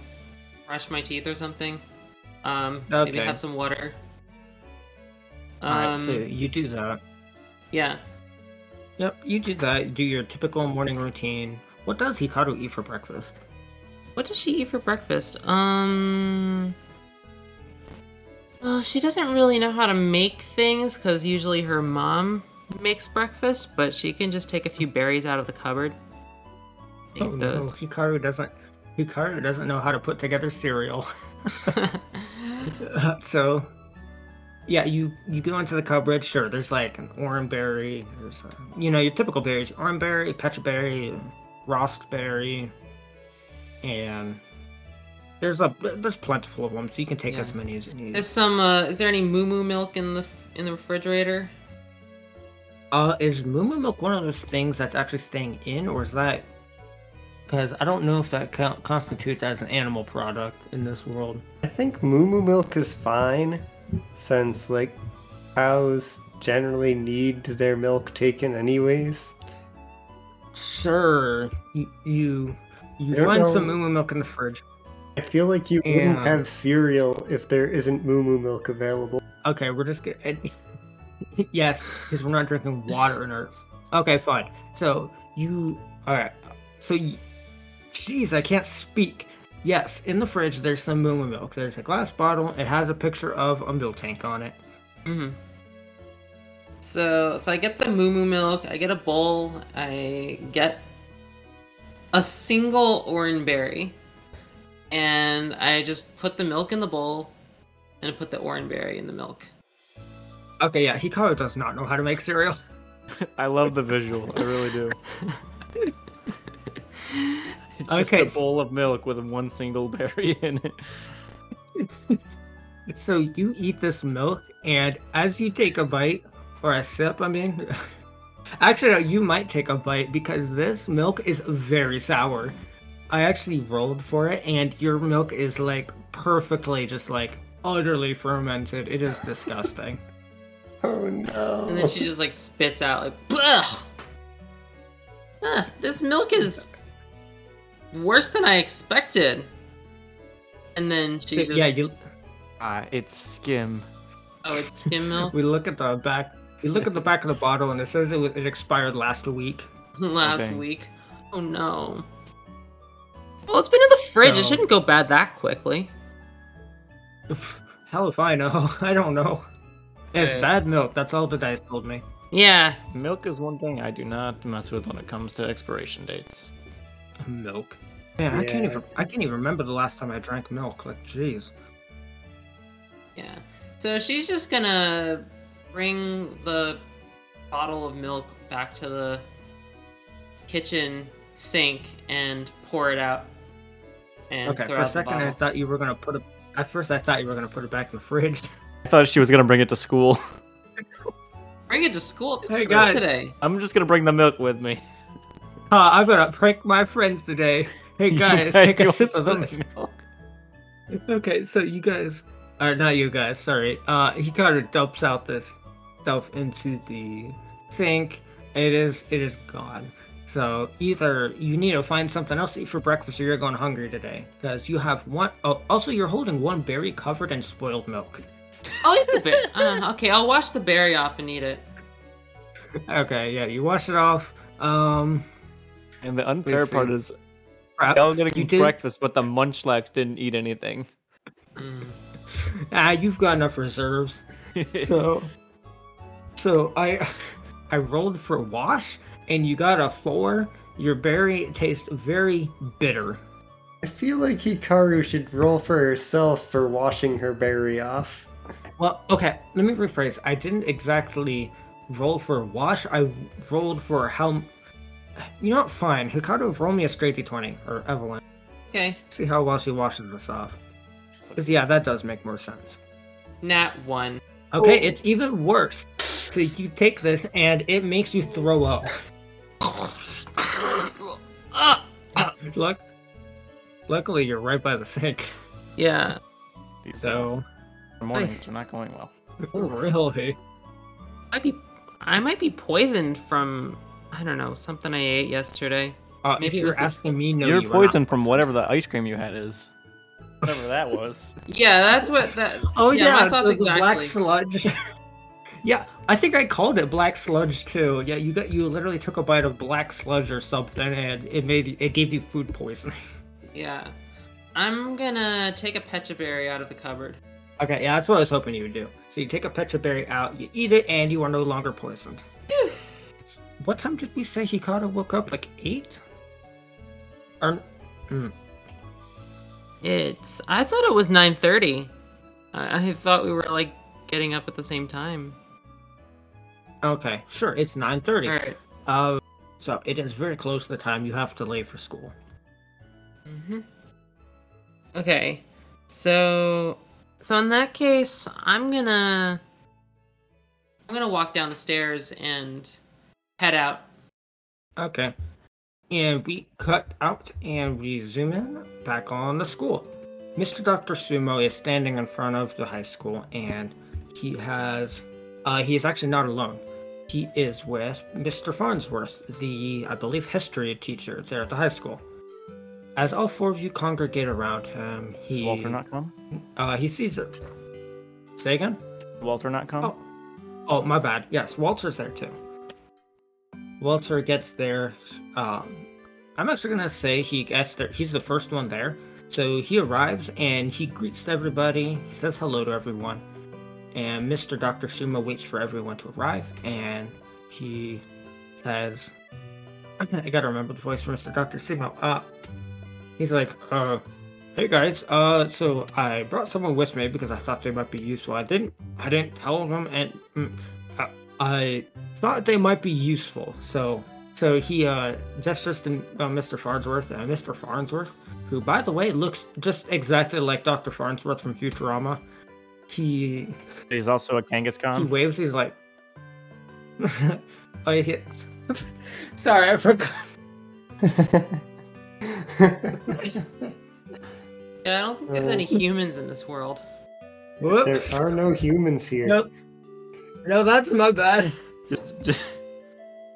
brush my teeth or something. Um, maybe Okay. have some water. Um, all right so you do that yeah. yep you do that do your typical morning routine what does hikaru eat for breakfast What does she eat for breakfast? Um. Well, she doesn't really know how to make things because usually her mom makes breakfast, but she can just take a few berries out of the cupboard. Make oh no those. hikaru doesn't hikaru doesn't know how to put together cereal Uh, [laughs] so yeah you you go into the cupboard sure there's like an oran berry there's uh you know your typical berries oran berry pecha berry and there's a there's plentiful of them so you can take Yeah. as many as you need Is some? Uh, is there any moo moo milk in the in the refrigerator? uh is moo moo milk one of those things that's actually staying in or is that because I don't know if that co- constitutes as an animal product in this world. I think moo moo milk is fine, since like cows generally need their milk taken anyways. Sure, you you, you find some moo moo milk in the fridge. I feel like you wouldn't have cereal if there isn't moo moo milk available. Okay, we're just getting. [laughs] yes, because we're not drinking water in ours. Okay, fine. So you, all right. So, you, jeez, I can't speak. Yes, in the fridge there's some moo moo milk. There's a glass bottle. It has a picture of a milk tank on it. Mm-hmm. So, so I get the moo moo milk. I get a bowl. I get a single oran berry, and I just put the milk in the bowl, and put the oran berry in the milk. Okay, yeah, Hikaru does not know how to make cereal. [laughs] I love the visual. I really do. [laughs] It's just Okay, a s- bowl of milk with one single [laughs] berry in it. [laughs] So you eat this milk, and as you take a bite or a sip, I mean, [laughs] actually, you might take a bite because this milk is very sour. I actually rolled for it, and your milk is like perfectly, just like utterly fermented. It is disgusting. Oh no! And then she just like spits out like, Ugh! Ah, this milk is worse than I expected. And then she just yeah, you. Ah, it's skim. oh, it's skim milk [laughs] We look at the back. You look at the back of the bottle, and it says it, was, it expired last week. [laughs] last Okay. week. Oh no. Well, it's been in the fridge. It shouldn't go bad that quickly. [laughs] Hell if I know. I don't know. It's Okay. bad milk. That's all the dice told me. Yeah. Milk is one thing I do not mess with when it comes to expiration dates. Milk. Man, I can't even. I can't even remember the last time I drank milk. Like, jeez. Yeah. So she's just gonna bring the bottle of milk back to the kitchen sink and pour it out. And Okay, throw for a out the second I thought you were gonna put it. At first, I thought you were gonna put it back in the fridge. [laughs] I thought she was gonna bring it to school. [laughs] Bring it to school. It's Hey, school guys. today. I'm just gonna bring the milk with me. Uh, I'm gonna prank my friends today. Hey [laughs] guys, take a sip of this. milk. Okay, so you guys, or not you guys, sorry. Uh, he kind of dumps out this stuff into the sink. It is, it is gone. So either you need to find something else to eat for breakfast, or you're going hungry today because you have one. Oh, also you're holding one berry covered in spoiled milk. I'll eat the berry. uh, okay, I'll wash the berry off and eat it. [laughs] Okay, yeah, you wash it off. Um, And the unfair see. part is crap. they all gonna You eat did- breakfast, but the munchlax didn't eat anything. Mm. Ah, you've got enough reserves. [laughs] So, so I, [laughs] I rolled for wash, and you got a four. Your berry tastes very bitter. I feel like Hikaru should roll for herself for washing her berry off. Well, okay, let me rephrase. I didn't exactly roll for wash. I rolled for how. You know what? Fine. Hikaru, roll me a straight d20 or Evelyn. Okay. See how well she washes this off. Because yeah, that does make more sense. Nat one. Okay, oh. it's even worse. So you take this and it makes you throw up. [laughs] Luck. Luckily, you're right by the sink. Yeah. These So mornings are not going well. [laughs] really, I Might be. I might be poisoned from. I don't know something I ate yesterday. uh, Maybe if it you're was the- asking me, no, You're you poisoned from whatever the ice cream you had is. Whatever that was. [laughs] Yeah, that's what that. Oh yeah, yeah, my thoughts the, the black sludge. [laughs] yeah, I think I called it black sludge too. Yeah, you got you literally took a bite of black sludge or something, and it made it gave you food poisoning. [laughs] Yeah. I'm gonna take a pecha berry out of the cupboard. Okay, yeah, that's what I was hoping you would do. So you take a pecha berry out, you eat it, and you are no longer poisoned. What time did we say Hikata woke up? Like eight? Or mm, It's. I thought it was 9:30. I, I thought we were like getting up at the same time. okay, sure, it's nine thirty. All right. Uh, so it is very close to the time you have to leave for school. Hmm Okay. So. So in that case, I'm gonna. I'm gonna walk down the stairs and head out. Okay. and we cut out and we zoom in back on the school. Mr. Dr. Sumo is standing in front of the high school and he has uh, he is actually not alone. He is with Mr. Farnsworth, the I believe history teacher there at the high school. As all four of you congregate around him, he Walter not come? uh, he sees it. Say again? Walter not come? Oh. Oh, my bad. Yes, Walter's there too. Walter gets there. Um, I'm actually gonna say he gets there. He's the first one there. So he arrives and he greets everybody. He says hello to everyone. And Mr. Dr. Sumo waits for everyone to arrive. And he says, [laughs] I gotta remember the voice from Mr. Dr. Sumo. Uh, he's like, uh, Hey guys, uh, so I brought someone with me because I thought they might be useful. I didn't, I didn't tell them, and mm, I, I thought they might be useful. So, so he uh gestures to uh, Mr. Farnsworth, and Mr. Farnsworth, who by the way looks just exactly like Dr. Farnsworth from Futurama. He He's also a Kangaskhan. he waves. He's like, [laughs] I hit. [laughs] Sorry, I forgot. Yeah, I don't think there's any humans in this world. Whoops. there are no humans here. Nope. No, that's my bad. Just, just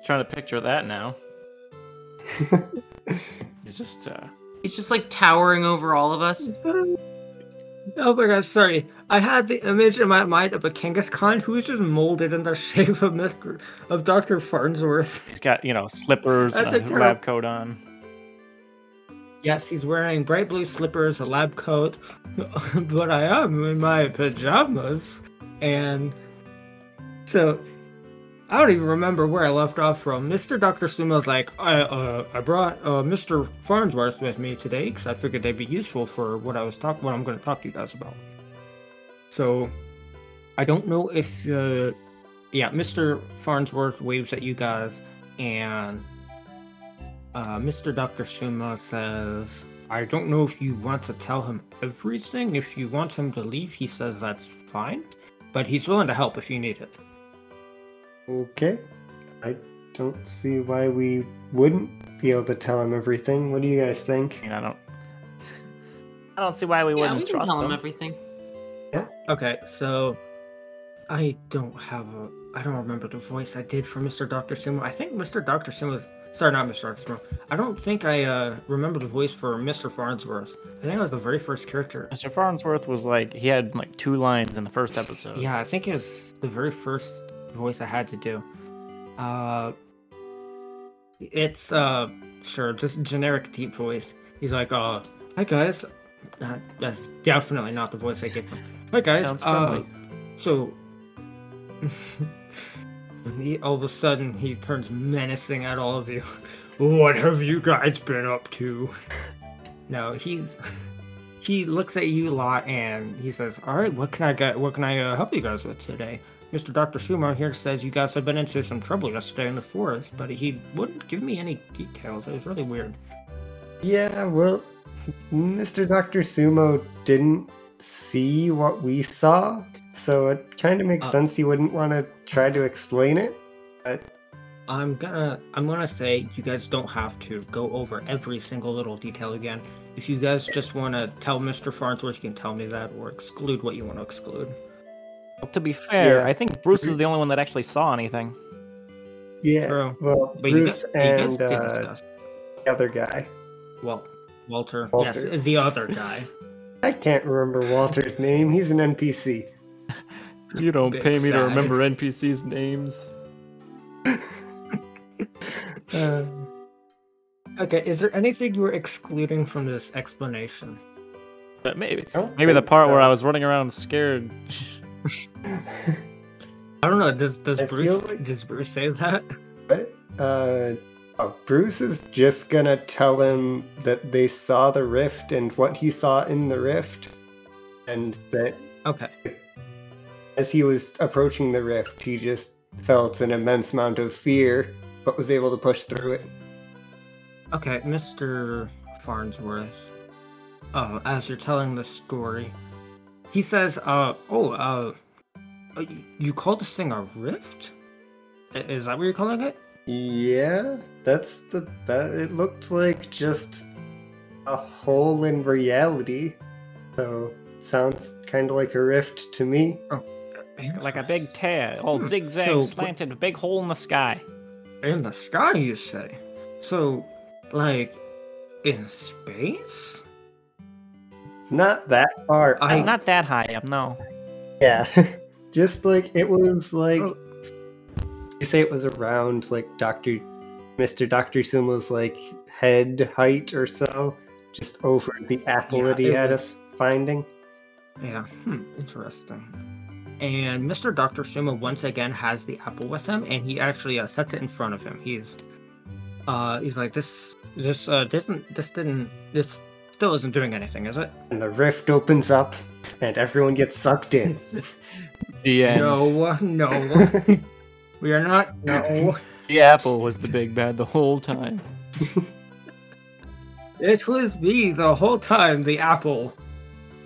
trying to picture that now. [laughs] He's just uh He's just like towering over all of us. Oh my gosh, sorry. I had the image in my mind of a Kangaskhan Khan who's just molded in the [laughs] shape of Mr. of Dr. Farnsworth. he's got, you know, slippers That's and a a lab coat on. Yes, he's wearing bright blue slippers, a lab coat, [laughs] but I am in my pajamas. And so I don't even remember where I left off from. Mr. Dr. Sumo's like, I uh, I brought uh, Mr. Farnsworth with me today because I figured they'd be useful for what I was talking, what I'm going to talk to you guys about. So I don't know if, uh, yeah, Mr. Farnsworth waves at you guys, and uh, Mr. Dr. Sumo says, I don't know if you want to tell him everything. If you want him to leave, he says that's fine, but he's willing to help if you need it. Okay. I don't see why we wouldn't be able to tell him everything. What do you guys think? I mean, I don't I don't see why we Yeah, wouldn't we can trust tell him. him everything. Yeah. Okay, so I don't have a. I don't remember the voice I did for Mr. Dr. Sumo. I think Mr. Dr. Sumo's. Sorry, not Mr. Dr. Sumo. I don't think I uh, remember the voice for Mr. Farnsworth. I think it was the very first character. Mr. Farnsworth was like he had like two lines in the first episode. Yeah, I think it was the very first voice I had to do. Uh, it's uh, sure, just generic deep voice. He's like, uh, hi guys. Uh, that's definitely not the voice I give him. Hi guys. Sounds uh, friendly. so, [laughs] he all of a sudden he turns menacing at all of you. [laughs] What have you guys been up to? [laughs] No, he's he looks at you a lot and he says, "All right, what can I get? What can I uh, help you guys with today?" Mr. Dr. Sumo here says you guys have been into some trouble yesterday in the forest, but he wouldn't give me any details. It was really weird. Yeah, well, Mr. Dr. Sumo didn't see what we saw, so it kind of makes Uh. sense he wouldn't want to try to explain it. But I'm gonna I'm gonna say you guys don't have to go over every single little detail again. If you guys just want to tell Mr. Farnsworth, you can tell me that, or exclude what you want to exclude. Well, to be fair, Yeah. I think Bruce is the only one that actually saw anything. yeah, True. well, But you Bruce you guys and did uh, the other guy. Well, Walter. Walter. Yes, the other guy. [laughs] I can't remember Walter's name. He's an NPC. [laughs] You don't Bit pay me to remember NPCs' names. [laughs] Uh, Okay, is there anything you were excluding from this explanation? But maybe maybe the think part where. I was running around scared. I don't know. Does does I Bruce like- does Bruce say that? Uh, oh, Bruce is just gonna tell him that they saw the rift and what he saw in the rift, and that Okay. as he was approaching the rift, he just felt an immense amount of fear, but was able to push through it. Okay, Mr. Farnsworth. Uh, as you're telling the story, he says, uh, oh, uh, uh, you call this thing a rift? Is that what you're calling it? Yeah, that's the that. It looked like just a hole in reality. So sounds kind of like a rift to me. Like a big tear, all Hmm, zigzag, so- slanted, big hole in the sky. In the sky, you say? So, like, in space? Not that far. I- out. Not that high up, no. Yeah, [laughs] just like it was like Oh. you say it was around like Doctor, Mister Doctor Sumo's like head height or so, just over the apple Yeah, that he had was- us finding. Yeah, hmm, interesting. And Mr. Dr. Sumo once again has the apple with him, and he actually uh, sets it in front of him. He's, uh, he's like, this, this, uh, didn't, this didn't, this still isn't doing anything, is it? And the rift opens up, and everyone gets sucked in. [laughs] The end. No, no, [laughs] we are not. No, [laughs] The apple was the big bad the whole time. it was me the whole time. The apple.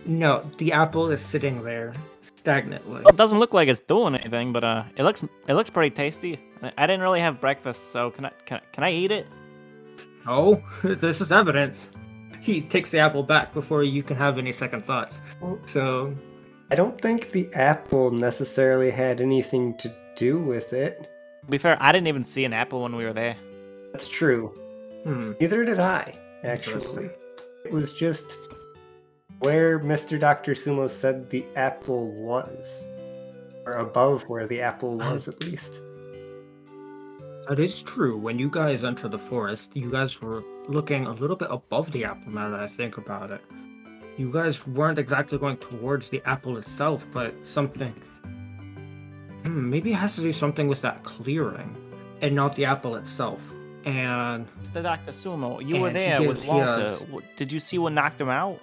No, the apple is sitting there stagnantly. Well, it doesn't look like it's doing anything, but uh, it looks it looks pretty tasty. I- I didn't really have breakfast, so can I can, I- can I eat it? Oh, this is evidence. He takes the apple back before you can have any second thoughts. So, I don't think the apple necessarily had anything to do with it. To be fair, I didn't even see an apple when we were there. That's true. hmm. Neither did I, actually. It was just where Mr. Dr. Sumo said the apple was. Or above where the apple was, at least. That is true. When you guys entered the forest, you guys were looking a little bit above the apple now that I think about it. You guys weren't exactly going towards the apple itself, but something. Hmm, maybe it has to do something with that clearing and not the apple itself. And It's the Dr. Sumo. You were there with Walter. yes. Did you see what knocked him out?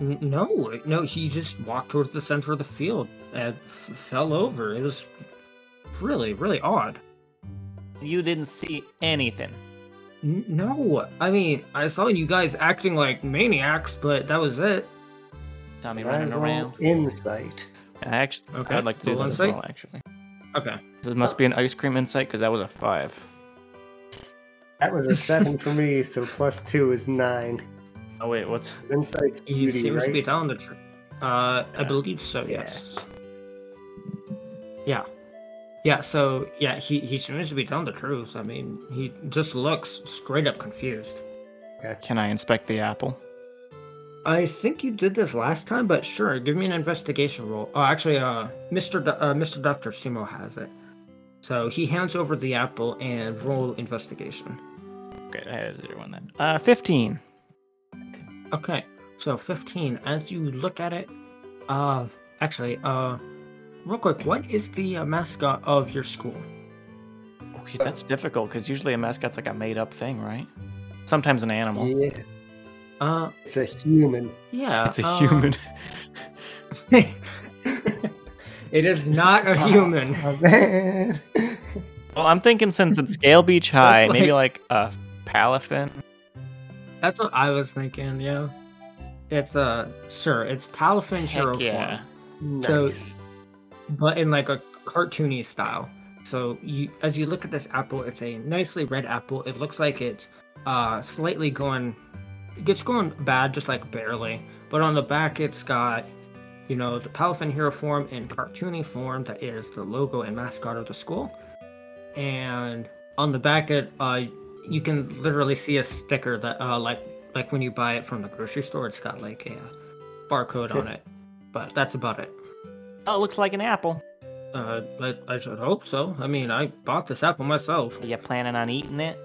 No, no, he just walked towards the center of the field and f- fell over. It was really, really odd. You didn't see anything. No, I mean, I saw you guys acting like maniacs, but that was it. Tommy I running roll around. Insight. I actually, Okay, I'd like to do roll that as insight. well, actually. Okay. It must be an ice cream insight because that was a five. That was a seven for me, so plus two is nine. Oh wait, what's? Insight's He beauty, seems to be telling the truth. Uh, I believe so. Yeah. Yes. Yeah. Yeah. So yeah, he he seems to be telling the truth. I mean, he just looks straight up confused. Okay. Can I inspect the apple? I think you did this last time, but sure, give me an investigation roll. Oh, actually, uh, Mr. Do- uh, Mr. Doctor Sumo has it. So he hands over the apple and roll investigation. Okay, I had a zero on that. Uh, fifteen. Okay, so 15. As you look at it, uh, actually, uh, real quick, what is the uh, mascot of your school? Okay, that's difficult because usually a mascot's like a made-up thing, right? Sometimes an animal. Yeah, Uh, it's a human. yeah. It's a uh, human. [laughs] it is not a human. [laughs] Oh, man. Well, I'm thinking since it's Scale Beach [laughs] High, That's maybe like a palafin. That's what I was thinking. Yeah, it's uh, sure, it's Palafin Heck yeah. So- nice. But in like a cartoony style. So you, as you look at this apple, it's a nicely red apple. It looks like it's uh slightly going, it's going bad, just like barely. But on the back, it's got, you know, the Palafin hero form in cartoony form that is the logo and mascot of the school. And on the back, it uh, you can literally see a sticker that uh like like when you buy it from the grocery store, it's got like a barcode on it. But that's about it. Oh, it looks like an apple. Uh, I, I should hope so. I mean, I bought this apple myself. Are you planning on eating it?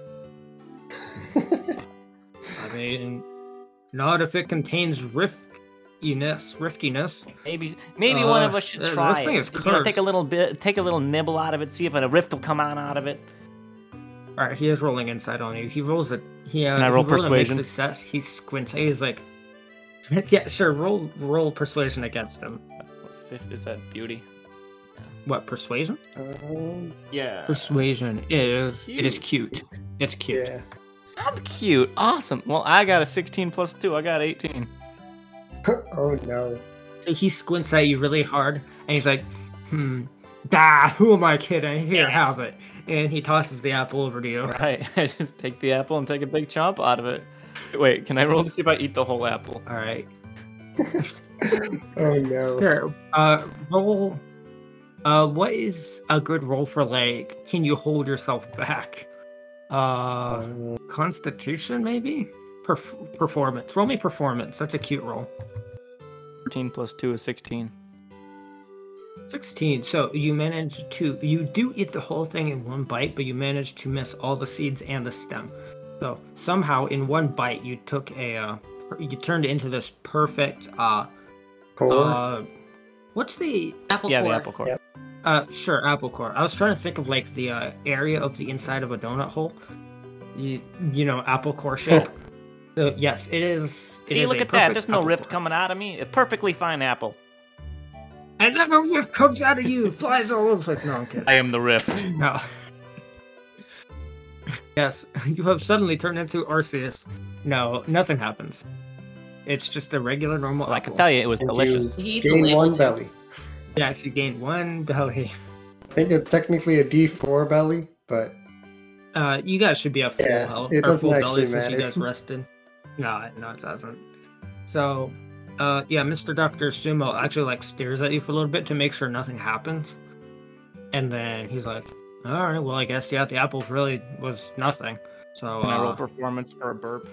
[laughs] I mean, not if it contains riftiness. Riftiness. Maybe, maybe one of Uh, us should uh, try this thing it. is You know, take a little bit, take a little nibble out of it, see if a rift will come on out of it. All right, he is rolling insight on you. He rolls it. He uh, Can I he roll a persuasion? Success. He squints. He's like, [laughs] yeah, sure. Roll roll persuasion against him. What's fifth? Is that beauty? What persuasion? Um, Yeah. Persuasion is it is Cute. cute. It's cute. yeah. I'm cute. Awesome. Well, I got a 16 plus two. I got 18. [laughs] oh no. So he squints at you really hard, and he's like, "Hmm, Bah, who am I kidding? Here, have it. And he tosses the apple over to you. Right. [laughs] I just take the apple and take a big chomp out of it. Wait, can I roll to see if I eat the whole apple? All right. [laughs] [laughs] Oh no. Sure. Uh, roll. Uh, what is a good roll for like? Can you hold yourself back? Uh, Constitution maybe. Perf- performance. Roll me performance. That's a cute roll. 13 plus 2 is 16. 16. So you managed to you do eat the whole thing in one bite, but you managed to miss all the seeds and the stem. So somehow in one bite you took a uh, you turned into this perfect uh core. uh what's the Apple core? yeah, core. the apple core. Yep. uh sure apple core. I was trying to think of like the uh, area of the inside of a donut hole. You you know apple core shape. so yes, it is. It See, is look a at that. There's no apple rift core. coming out of me. A perfectly fine apple. And then a rift comes out of you, flies all over the place. No, I'm kidding. I am the rift. [laughs] No. [laughs] yes, [laughs] you have suddenly turned into Arceus. No, nothing happens. It's just a regular normal Well, I can tell you, it was And you delicious. He eats Gain one too. belly. Yes, you gain one [laughs] belly. I think it's technically a D4 belly, but Uh, you guys should be at full Yeah, health it or full belly actually since you guys rested. No, no, it doesn't. So, uh, yeah, Mr. Doctor Sumo actually like stares at you for a little bit to make sure nothing happens, and then he's like, "All right, well, I guess yeah, the apple really was nothing." So, Can I roll uh, performance for a burp?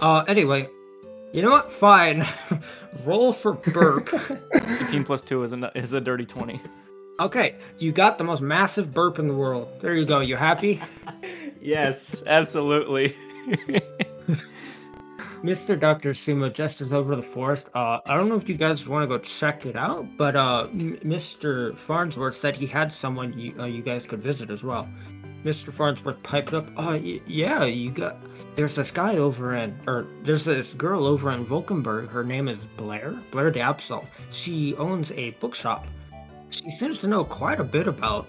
uh, anyway, you know what? Fine, [laughs] roll for burp. [laughs] 18 plus 2 is a, is a dirty 20. okay, you got the most massive burp in the world. There you go. You happy? [laughs] yes, absolutely. Mr. Dr. Sumo gestures over the forest. Uh, I don't know if you guys want to go check it out, but uh, M- Mr. Farnsworth said he had someone you, uh, you guys could visit as well. Mr. Farnsworth piped up, uh, y- yeah, you got. There's this guy over in, or there's this girl over in Volkenberg. Her name is Blair, Blair de Absol. She owns a bookshop. She seems to know quite a bit about,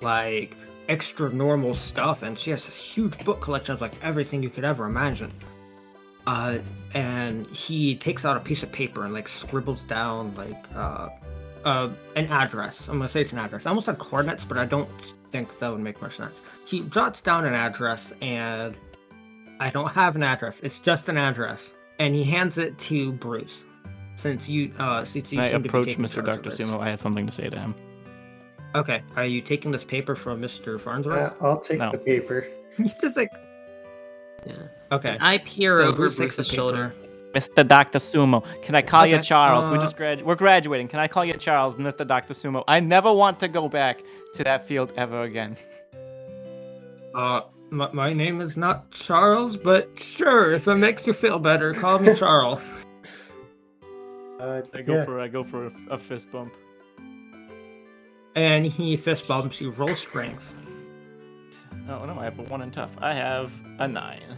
like, extra normal stuff, and she has a huge book collection of, like, everything you could ever imagine uh, and he takes out a piece of paper and like scribbles down like uh, uh, an address. I'm gonna say it's an address. I almost said coordinates, but I don't think that would make much sense. He jots down an address, and I don't have an address. It's just an address, and he hands it to Bruce. Since you, uh, since you I seem to be approach Mr. Dr. this. Sumo? I have something to say to him. Okay, are you taking this paper from Mr. Farnsworth? Uh, I'll take No. the paper. [laughs] He's just like, Yeah. okay. I peer So over Bruce Bruce's the shoulder. Mr. Dr. Sumo, can I call you Okay, Charles? we uh, just grad- we're graduating. Can I call you Charles, Mr. Dr. Sumo? I never want to go back to that field ever again. Uh, my, my name is not Charles, but sure, if it makes you feel better, call me Charles. [laughs] Uh, I go yeah. for I go for a, a fist bump. And he fist bumps you. Roll strength. Oh no, I have a one in tough. I have a nine.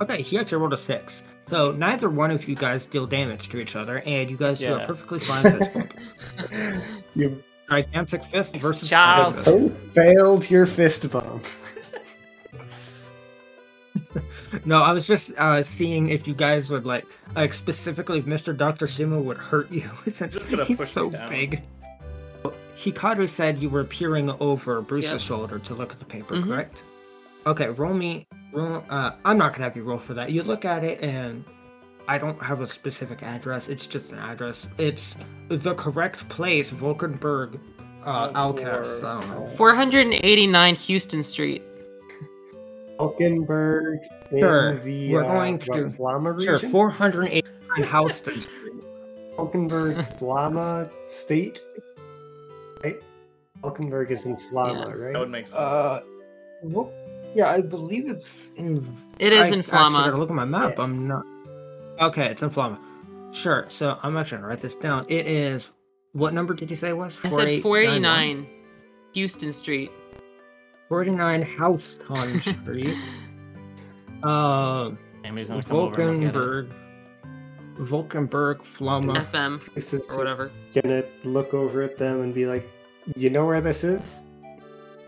Okay, he actually rolled a six. So neither one of you guys deal damage to each other, and you guys do a perfectly fine fist bump. [laughs] You Gigantic fist versus Charles. gigantic failed your fist bump. [laughs] No, I was just uh, seeing if you guys would like, like specifically if Mr. Doctor Sumo would hurt you [laughs] since Just gonna he's so me down. big. Hikaru said you were peering over Bruce's Yep. shoulder to look at the paper, Mhm. correct? Okay, roll me. Roll. Uh, I'm not gonna have you roll for that. You look at it and I don't have a specific address. It's just an address. It's the correct place, Volkenberg, uh, Outcast. I 489 Houston Street. Falkenberg in Sure, the we're uh, going what, to- Vlama Sure, 489 Houston. Falkenberg, Vlama State. Right? Falkenberg is in Vlama, That right? That would make sense. Uh, well, yeah, I believe it's in. It is I in actually gotta Flama. look at my map. Yeah. I'm not. Okay, it's in Flama. Sure. So I'm actually gonna write this down. It is. What number did you say it was? I said 4891? 489 Houston Street. 49 Houston [laughs] Street. Um, Amy's gonna come over and look at it. Volkenberg. Volkenberg, Flama. FM This or whatever. gonna look over at them and be like, "You know where this is?"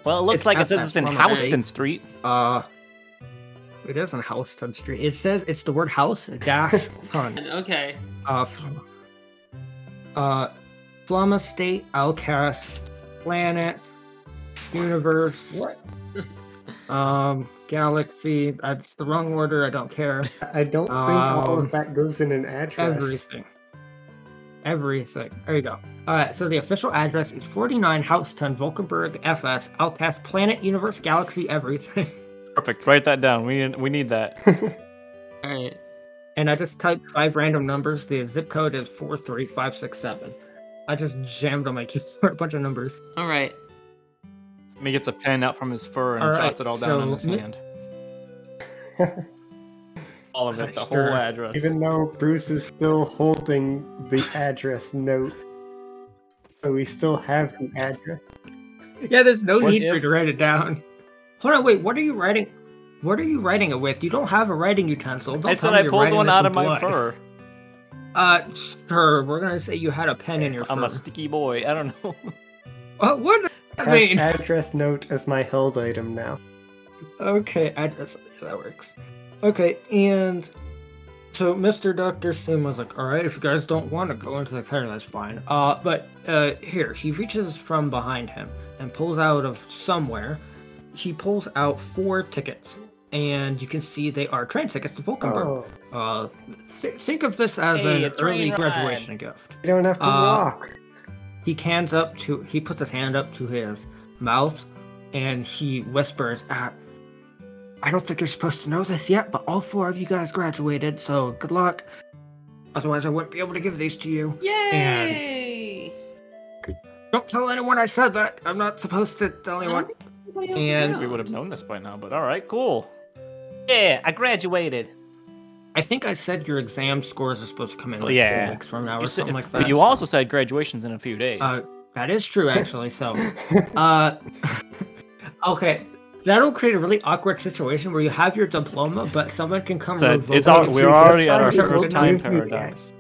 Well, it looks It's like it says it's in Houston Street. Uh, it is in Houston Street. It says it's the word house dash [laughs] ton. Okay. Uh, F- uh, Flama State, Outcast, Planet, universe, What? [laughs] um, galaxy. That's the wrong order. I don't care. I don't think all Um, of that goes in an address. Everything. Everything. There you go. Alright, so the official address is 49 House 10, Vulcanburg, FS, Outcast, Planet, Universe, Galaxy, everything. [laughs] Perfect. Write that down. We we need that. [laughs] Alright. And I just typed five random numbers. The zip code is 43567. I just jammed on my [laughs] keyboard a bunch of numbers. All right. he gets a pen out from his fur and All jots right, it all down in so his mi- hand. All of it, the Sure. whole address. Even though Bruce is still holding the address note. So we still have the address. Yeah, there's no What need for you to write it down. Hold on, wait, what are you writing? What are you writing it with? You don't have a writing utensil. Don't I said I you're pulled writing one out in of my blood. fur. Uh, sure. We're gonna say you had a pen in your fur. I'm a sticky boy. I don't know. [laughs] What? What? I mean? address note as my held item now. Okay, address. That works. Okay, and so Mr. Doctor Sim was like, "All right, if you guys don't want to go into the car, that's fine." Uh, but uh, here he reaches from behind him and pulls out of somewhere. He pulls out four tickets, and you can see they are train tickets to Vulcanburg. Oh, Uh, th- think of this as Hey, a an early ride. graduation gift. you don't have to Uh, walk. He cans up to he puts his hand up to his mouth and he whispers ah, I don't think you're supposed to know this yet, but all four of you guys graduated, so good luck. Otherwise I wouldn't be able to give these to you. Yay! Don't tell anyone I said that. I'm not supposed to tell I don't anyone. think else And- around. We would have known this by now, but all right, cool. Yeah, I graduated. I think I said your exam scores are supposed to come in like yeah. two weeks from now or You said- like that. but you so- also said graduation's in a few days. Uh, that is true, actually. So, [laughs] uh, [laughs] okay, that'll create a really awkward situation where you have your diploma, but someone can come. So revoke it's all, if we're already decide at our first time it. Give me that. paradox.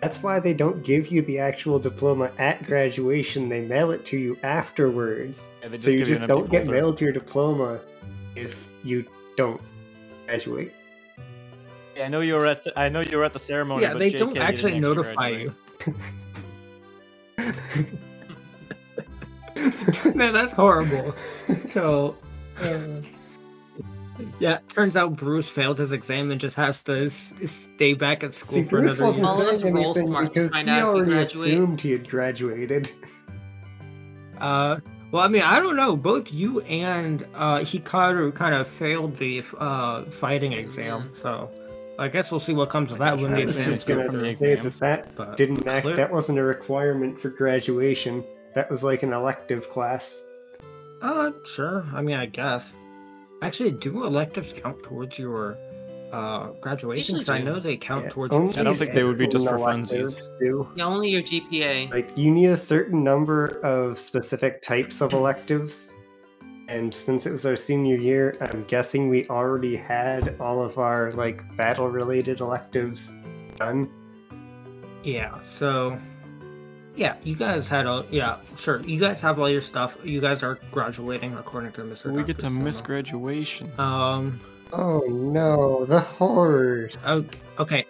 That's why they don't give you the actual diploma at graduation. They mail it to you afterwards. Yeah, they so you give you just don't get folder. mailed your diploma if you don't graduate. Yeah, I know you were at. I know you were at the ceremony. Yeah, but they JK, don't you actually notify graduate. you. [laughs] no, that's horrible. [laughs] So, uh, [laughs] yeah, turns out Bruce failed his exam and just has to s- stay back at school See, for Bruce another wasn't year. All of us saying roll anything because find he we already assumed he had graduated. Uh, well, I mean, I don't know. Both you and uh, Hikaru kind of failed the uh, fighting exam, so I guess we'll see what comes of that when the I was exams just go gonna from the say that exams. that but- didn't act. clear- That wasn't a requirement for graduation. That was like an elective class. Uh, sure. I mean, I guess. Actually, do electives count towards your uh, graduation? Because I know they count Yeah, towards. only I don't think they would be just for certain funsies. do. Yeah, only your GPA. Like you need a certain number of specific types of electives. And since it was our senior year, I'm guessing we already had all of our like battle related electives done. Yeah. So, yeah, you guys had all. Yeah, sure. You guys have all your stuff. You guys are graduating according to Mr. We get to Dr. miss graduation. Um. Oh no, the horrors. Oh, okay.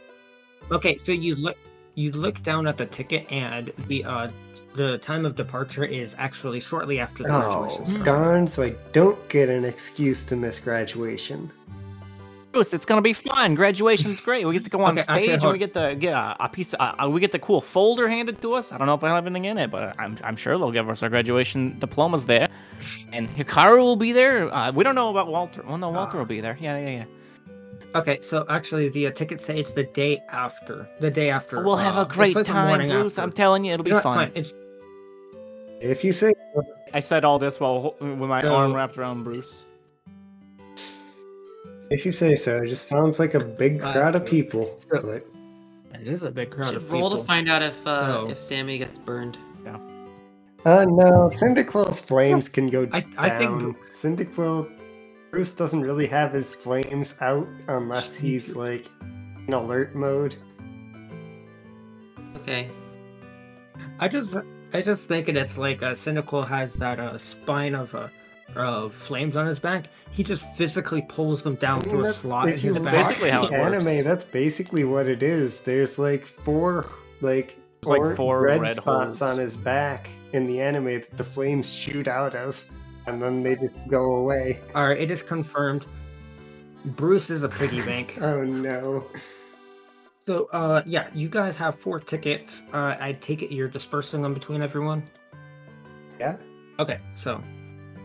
Okay, so you look you look down at the ticket and the uh the time of departure is actually shortly after the graduation. Oh, darn, so I don't get an excuse to miss graduation. Bruce, it's gonna be fun. Graduation's great. We get to go on Okay, actually, stage and we get to get a, a piece. Of, uh, we get the cool folder handed to us. I don't know if I have anything in it, but I'm, I'm sure they'll give us our graduation diplomas there. And Hikaru will be there. Uh, we don't know about Walter. Well, no, Walter Ah. will be there. Yeah, yeah, yeah. Okay, so actually the uh, tickets say it's the day after. The day after. We'll have uh, a great like time, Bruce. after. I'm telling you, it'll be You know what, fun. fine, It's If you say. I said all this while with my So- arm wrapped around Bruce. If you say so, it just sounds like a big That's crowd of people. So- But it is a big crowd Should of roll people. to find out if uh, So- if Sammy gets burned. Yeah. uh no, Cyndaquil's flames can go I- I think- down. Cyndaquil Bruce doesn't really have his flames out unless he's like in alert mode. Okay. I just I just thinking it's like uh, Cyndaquil has that uh, spine of uh, of flames on his back. He just physically pulls them down I mean, through a that's- slot in his watch back. basically how the it works. anime, that's basically what it is. There's like four like There's like four red, red spots holes. on his back in the anime that the flames shoot out of. and then they just go away. All right, it is confirmed. Bruce is a piggy [laughs] bank. Oh no. So, uh, yeah, you guys have four tickets. Uh, I take it you're dispersing them between everyone. Yeah. Okay, so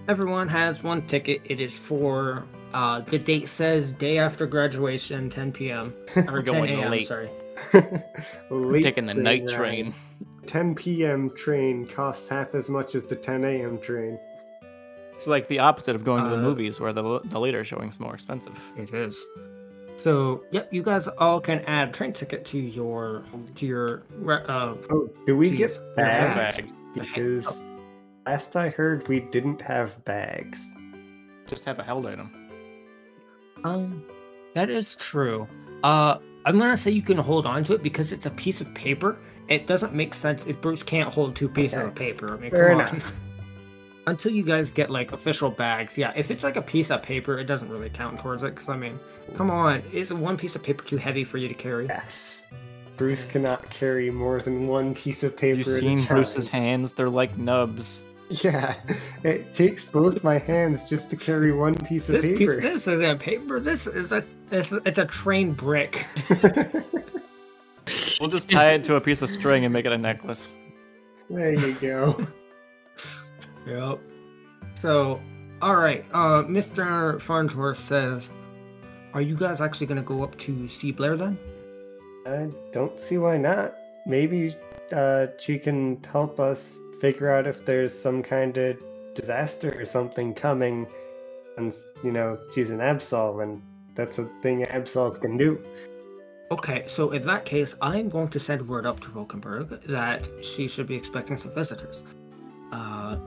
everyone has one ticket. It is for uh, the date says day after graduation, 10 p.m. [laughs] or 10 going a.m. late. Sorry. [laughs] Late Taking the train night ride. train. 10 p.m. train costs half as much as the 10 a.m. train. It's like the opposite of going to the Uh, movies, where the the later showing's more expensive. It is. So, yep, you guys all can add train ticket to your to your uh Oh, do we Jeez. get bags? Bags. Because last I heard, we didn't have bags. Just have a held item. Um, that is true. Uh, I'm gonna say you can hold on to it because it's a piece of paper. It doesn't make sense if Bruce can't hold two pieces Okay. of paper. I mean, Fair come enough. on. [laughs] Until you guys get like official bags, yeah. If it's like a piece of paper, it doesn't really count towards it. Because I mean, come on, is one piece of paper too heavy for you to carry? Yes. Bruce cannot carry more than one piece of paper. You've at a seen time. Bruce's hands; they're like nubs. [laughs] Yeah, it takes both my hands just to carry one piece of This piece, paper. this isn't paper. This is a, this, it's a train brick. [laughs] We'll just tie it to a piece of string and make it a necklace. there you go. [laughs] Yep. So, all right. Uh, Mr. Farnsworth says, "Are you guys actually gonna go up to see Blair then?" I don't see why not. Maybe uh, she can help us figure out if there's some kind of disaster or something coming. And, you know, she's an Absol, and that's a thing Absols can do. Okay. So in that case, I'm going to send word up to Volkenberg that she should be expecting some visitors. Uh,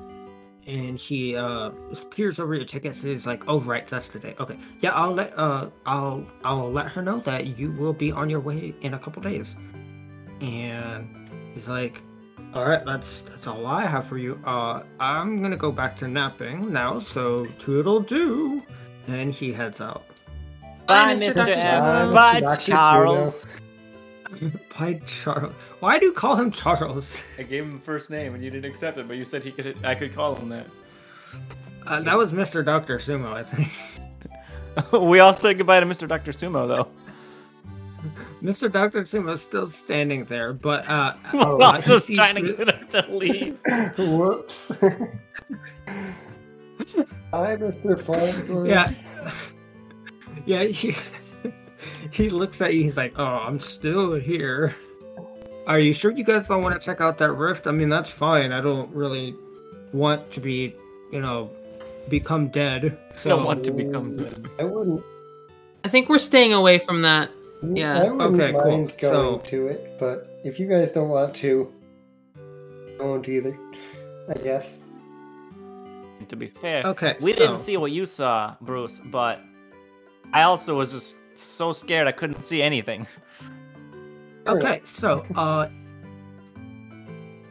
and he uh peers over your tickets. And he's like, "Oh, right, that's the day. Okay, yeah, I'll let uh I'll I'll let her know that you will be on your way in a couple days." And he's like, "All right, that's that's all I have for you. Uh, I'm gonna go back to napping now, so toodle do." And he heads out. Bye, Mr. Dr. Evans. Sumo. Bye, Charles. [laughs] By Charles. Why do you call him Charles? I gave him the first name and you didn't accept it, but you said he could. I could call him that. Uh, that was Mr. Doctor Sumo, I think. [laughs] we all said goodbye to Mr. Dr. Sumo, though. Mr. Doctor Sumo is still standing there, but uh, We're [laughs] Oh, all he just trying to Ru- get him to leave. [laughs] Whoops. [laughs] Hi, Mr. Farnsworth. yeah, yeah. He he looks at you. He's like, "Oh, I'm still here." Are you sure you guys don't want to check out that rift? I mean, that's fine. I don't really want to be, you know, become dead. So don't want to become dead. I wouldn't. I think we're staying away from that. Yeah. I wouldn't Okay, cool. mind going So- to it, but if you guys don't want to, I won't either. I guess. To be fair, Okay, we so- didn't see what you saw, Bruce, but I also was just so scared I couldn't see anything. Okay, so uh,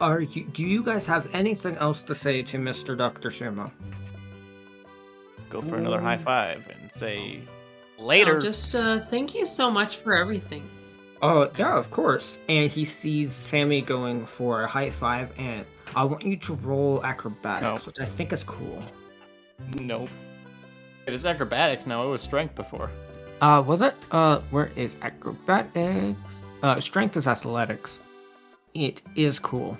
are you? Do you guys have anything else to say to Mr. Doctor Sumo? Go for another high five and say No, later. just uh, thank you so much for everything. Oh, yeah, of course. And he sees Sammy going for a high five, and I want you to roll acrobatics, No. which I think is cool. Nope. It is acrobatics now. It was strength before. Uh, was it? Uh, where is acrobatics? Uh, strength is athletics. It is cool.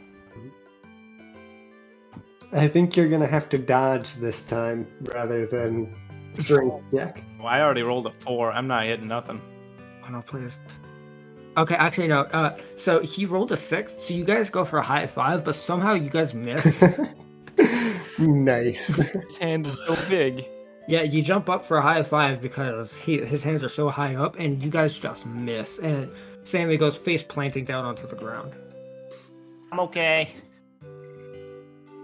I think you're gonna have to dodge this time rather than strength check. Well, I already rolled a four. I'm not hitting nothing. Oh no, please. Okay, actually no. Uh, so he rolled a six. So you guys go for a high five, but somehow you guys miss. [laughs] nice. His hand is so big. yeah, you jump up for a high five because he his hands are so high up, and you guys just miss. And Sammy goes face planting down onto the ground. I'm okay.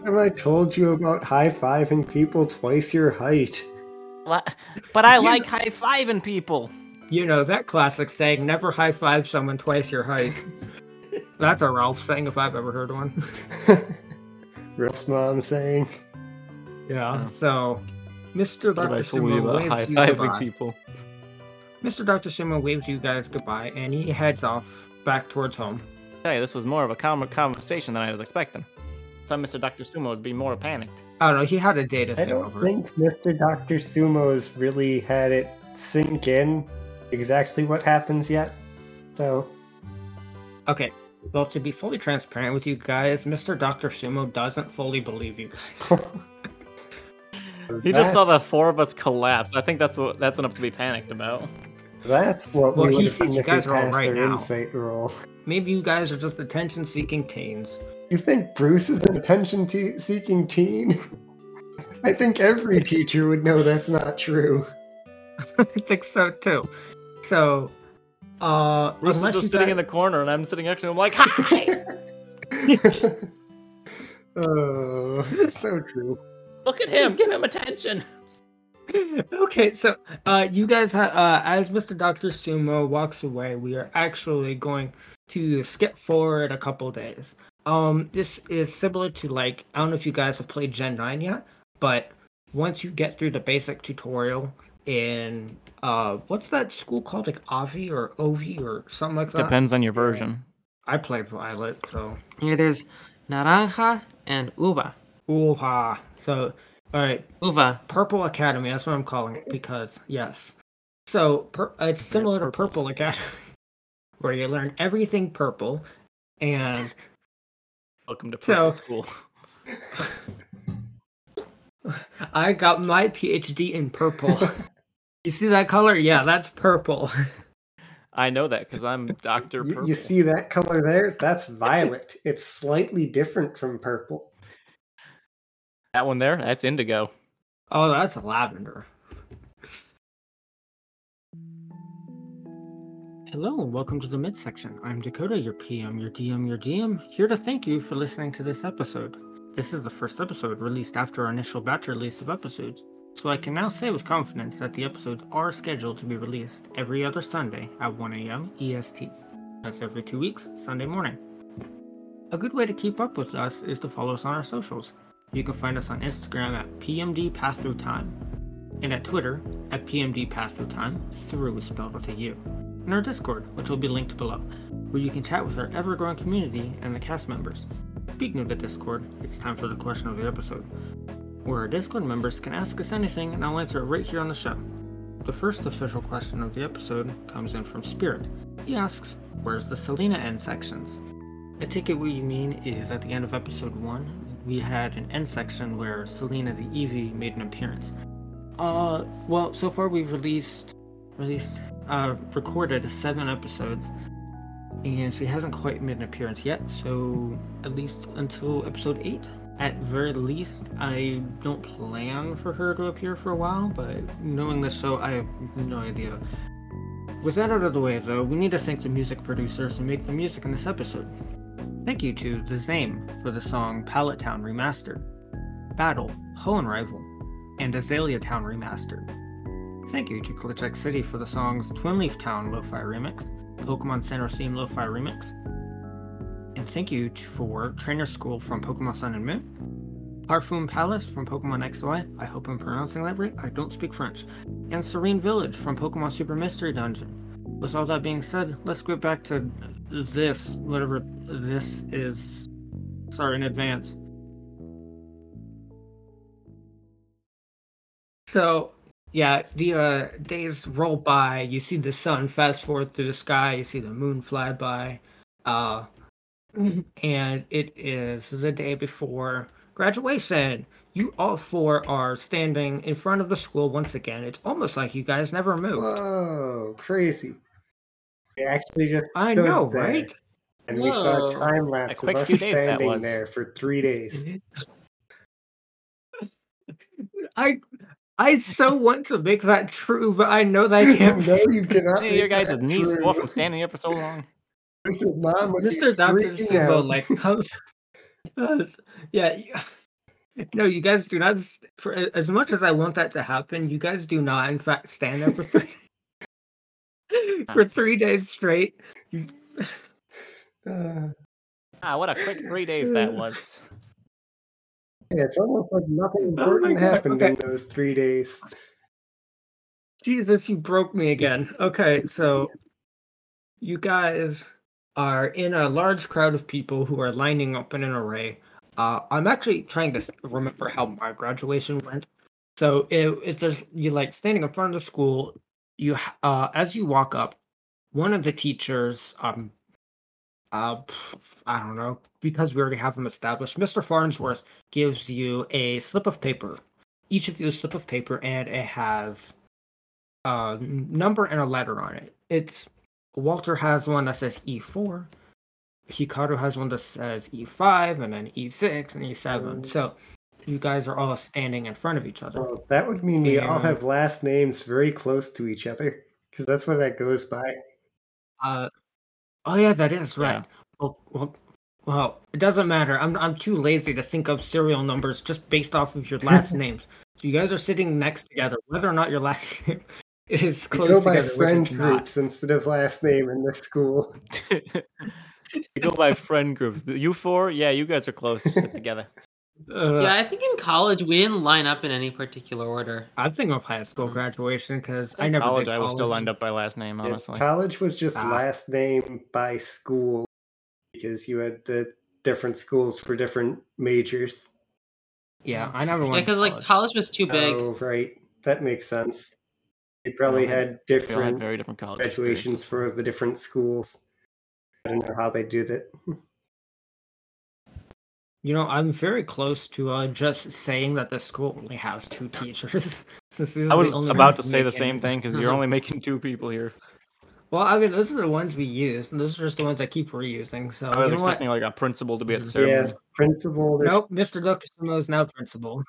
Have I told you about high fiving people twice your height? What? But I You- like high fiving people. You know that classic saying, "Never high five someone twice your height." [laughs] That's a Ralph saying if I've ever heard one. [laughs] Ralph's mom saying. Yeah. Yeah. So, Mr. What Dr. tell you Sumo about high waves you goodbye. people? Mr. Dr. Sumo waves you guys goodbye, and he heads off back towards home. Hey, this was more of a common conversation than I was expecting. Thought Mr. Dr. Sumo would be more panicked. I don't know. He had a data I thing don't over it. think Mr. Dr. Sumo's really had it sink in exactly what happens yet. So, Okay. Well, to be fully transparent with you guys, Mr. Dr. Sumo doesn't fully believe you guys. [laughs] He just saw the four of us collapse. I think that's what that's enough to be panicked about. That's what Well, we he sees you guys are all passed right our now. insight roll. Maybe you guys are just attention-seeking teens. You think Bruce is an attention-seeking teen? I think every teacher would know that's not true. [laughs] I think so too. So, uh, Bruce is just you sitting guys- in the corner, and I'm sitting next to him like, "Hi, [laughs] oh, so true. look at him, give him attention." [laughs] okay, so uh, you guys, ha- uh, as Mr. Doctor Sumo walks away, we are actually going to skip forward a couple days. Um, this is similar to like I don't know if you guys have played Gen Nine yet, but once you get through the basic tutorial in uh, what's that school called, like Avi or Ovi or something like that. Depends on your version. I played Violet, so Here, there's naranja and uva. ooh-ha. So, all right, Uva. Purple Academy. That's what I'm calling it because yes. So per- uh, it's similar to. Purple Academy, [laughs] where you learn everything purple, and Welcome to So- purple school. [laughs] I got my PhD in purple. you see that color? Yeah, that's purple. [laughs] I know that because I'm [laughs] You, Purple. you see that color there? That's violet. it's slightly different from purple. that one there? That's indigo. Oh, that's lavender. Hello and welcome to the midsection. I'm Dakota, your PM, your DM, your GM, here to thank you for listening to this episode. This is the first episode released after our initial batch release of episodes, so I can now say with confidence that the episodes are scheduled to be released every other Sunday at 1 a.m. EST. That's every two weeks, Sunday morning. A good way to keep up with us is to follow us on our socials. You can find us on Instagram at PMD Path Through Time and at Twitter at PMD Path Through Time, through is spelled with a U, and our Discord, which will be linked below, where you can chat with our ever growing community and the cast members. Speaking of the Discord, it's time for the question of the episode, where our Discord members can ask us anything and I'll answer it right here on the show. The first official question of the episode comes in from Spirit. He asks, Where's the Selena end sections? I take it what you mean is at the end of episode 1, we had an end section where Selena the Eevee made an appearance. Uh, well, so far we've released, released, uh, recorded seven episodes, and she hasn't quite made an appearance yet. So at least until episode eight, at very least, I don't plan for her to appear for a while. But knowing this show, I have no idea. With that out of the way, though, we need to thank the music producers who make the music in this episode. Thank you to The Zame for the song Pallet Town Remastered, Battle, Hoenn Rival, and Azalea Town Remastered. Thank you to Glitchx City for the songs Twin Leaf Town Lo-Fi Remix, Pokemon Center Theme Lo-Fi Remix, and thank you for Trainer School from Pokemon Sun and Moon, Parfum Palace from Pokemon XY, I hope I'm pronouncing that right, I don't speak French, and Serene Village from Pokemon Super Mystery Dungeon. With all that being said, let's get back to this, whatever this is. Sorry in advance. So, yeah, the uh, days roll by. You see the sun fast forward through the sky. You see the moon fly by. Uh, and it is the day before graduation. You all four are standing in front of the school once again. It's almost like you guys never moved. Whoa, crazy. We actually just I stood know, there, right? And we saw a time lapse of quick us few days that standing there for three days. [laughs] I I so want to make that true, but I know that I [laughs] can't. no, you cannot. Hey, your guys' that knees true. swell from standing here for so long. Bruce's mom would be Mr. Dr. freaking Sumo, out. like, come. Uh, [laughs] [laughs] yeah. you- No, you guys do not. For as much as I want that to happen, you guys do not, in fact, stand there for three for three days straight. Uh, Ah, what a quick three days that was. Yeah, it's almost like nothing Oh important God, happened okay. in those three days. Jesus, you broke me again. Okay, so you guys are in a large crowd of people who are lining up in an array. Uh, I'm actually trying to th- remember how my graduation went. So it, it's just you like standing in front of the school. You uh, as you walk up, one of the teachers, um, uh, I don't know, because we already have them established. Mr. Farnsworth gives you a slip of paper. Each of you a slip of paper, and it has a number and a letter on it. It's Walter has one that says E4. Hikaru has one that says E5 and then E6 and E7. Mm. So you guys are all standing in front of each other. Well, that would mean we all have last names very close to each other because that's what that goes by. Uh, oh yeah, that is right. Yeah. Well, well, well, it doesn't matter. I'm I'm too lazy to think of serial numbers just based off of your last [laughs] names. So you guys are sitting next together, whether or not your last [laughs] name is We close go by together, which friend it's not. groups instead of last name in this school. [laughs] we go by friend groups. You four, yeah, you guys are close. You sit together. Uh, Yeah, I think in college we didn't line up in any particular order. I'm thinking of high school Mm. graduation because I In never college, did I was still college. lined up by last name, Yeah, honestly. college was just Ah. last name by school because you had the different schools for different majors. Yeah, I never Yeah, went. because like college was too big. Oh, right. That makes sense. You probably all had- had We all had different very different college graduations for the different schools. I don't know how they do that. You know, I'm very close to uh, just saying that the school only has two teachers. [laughs] since these are I the was only about to say the making- same thing because you're [laughs] only making two people here. Well, I mean, those are the ones we use, and those are just the ones I keep reusing. So I was you know what? expecting like a principal to be at the Mhm. ceremony. Yeah, principal. Nope, Mr. Dr. Sumo is now principal.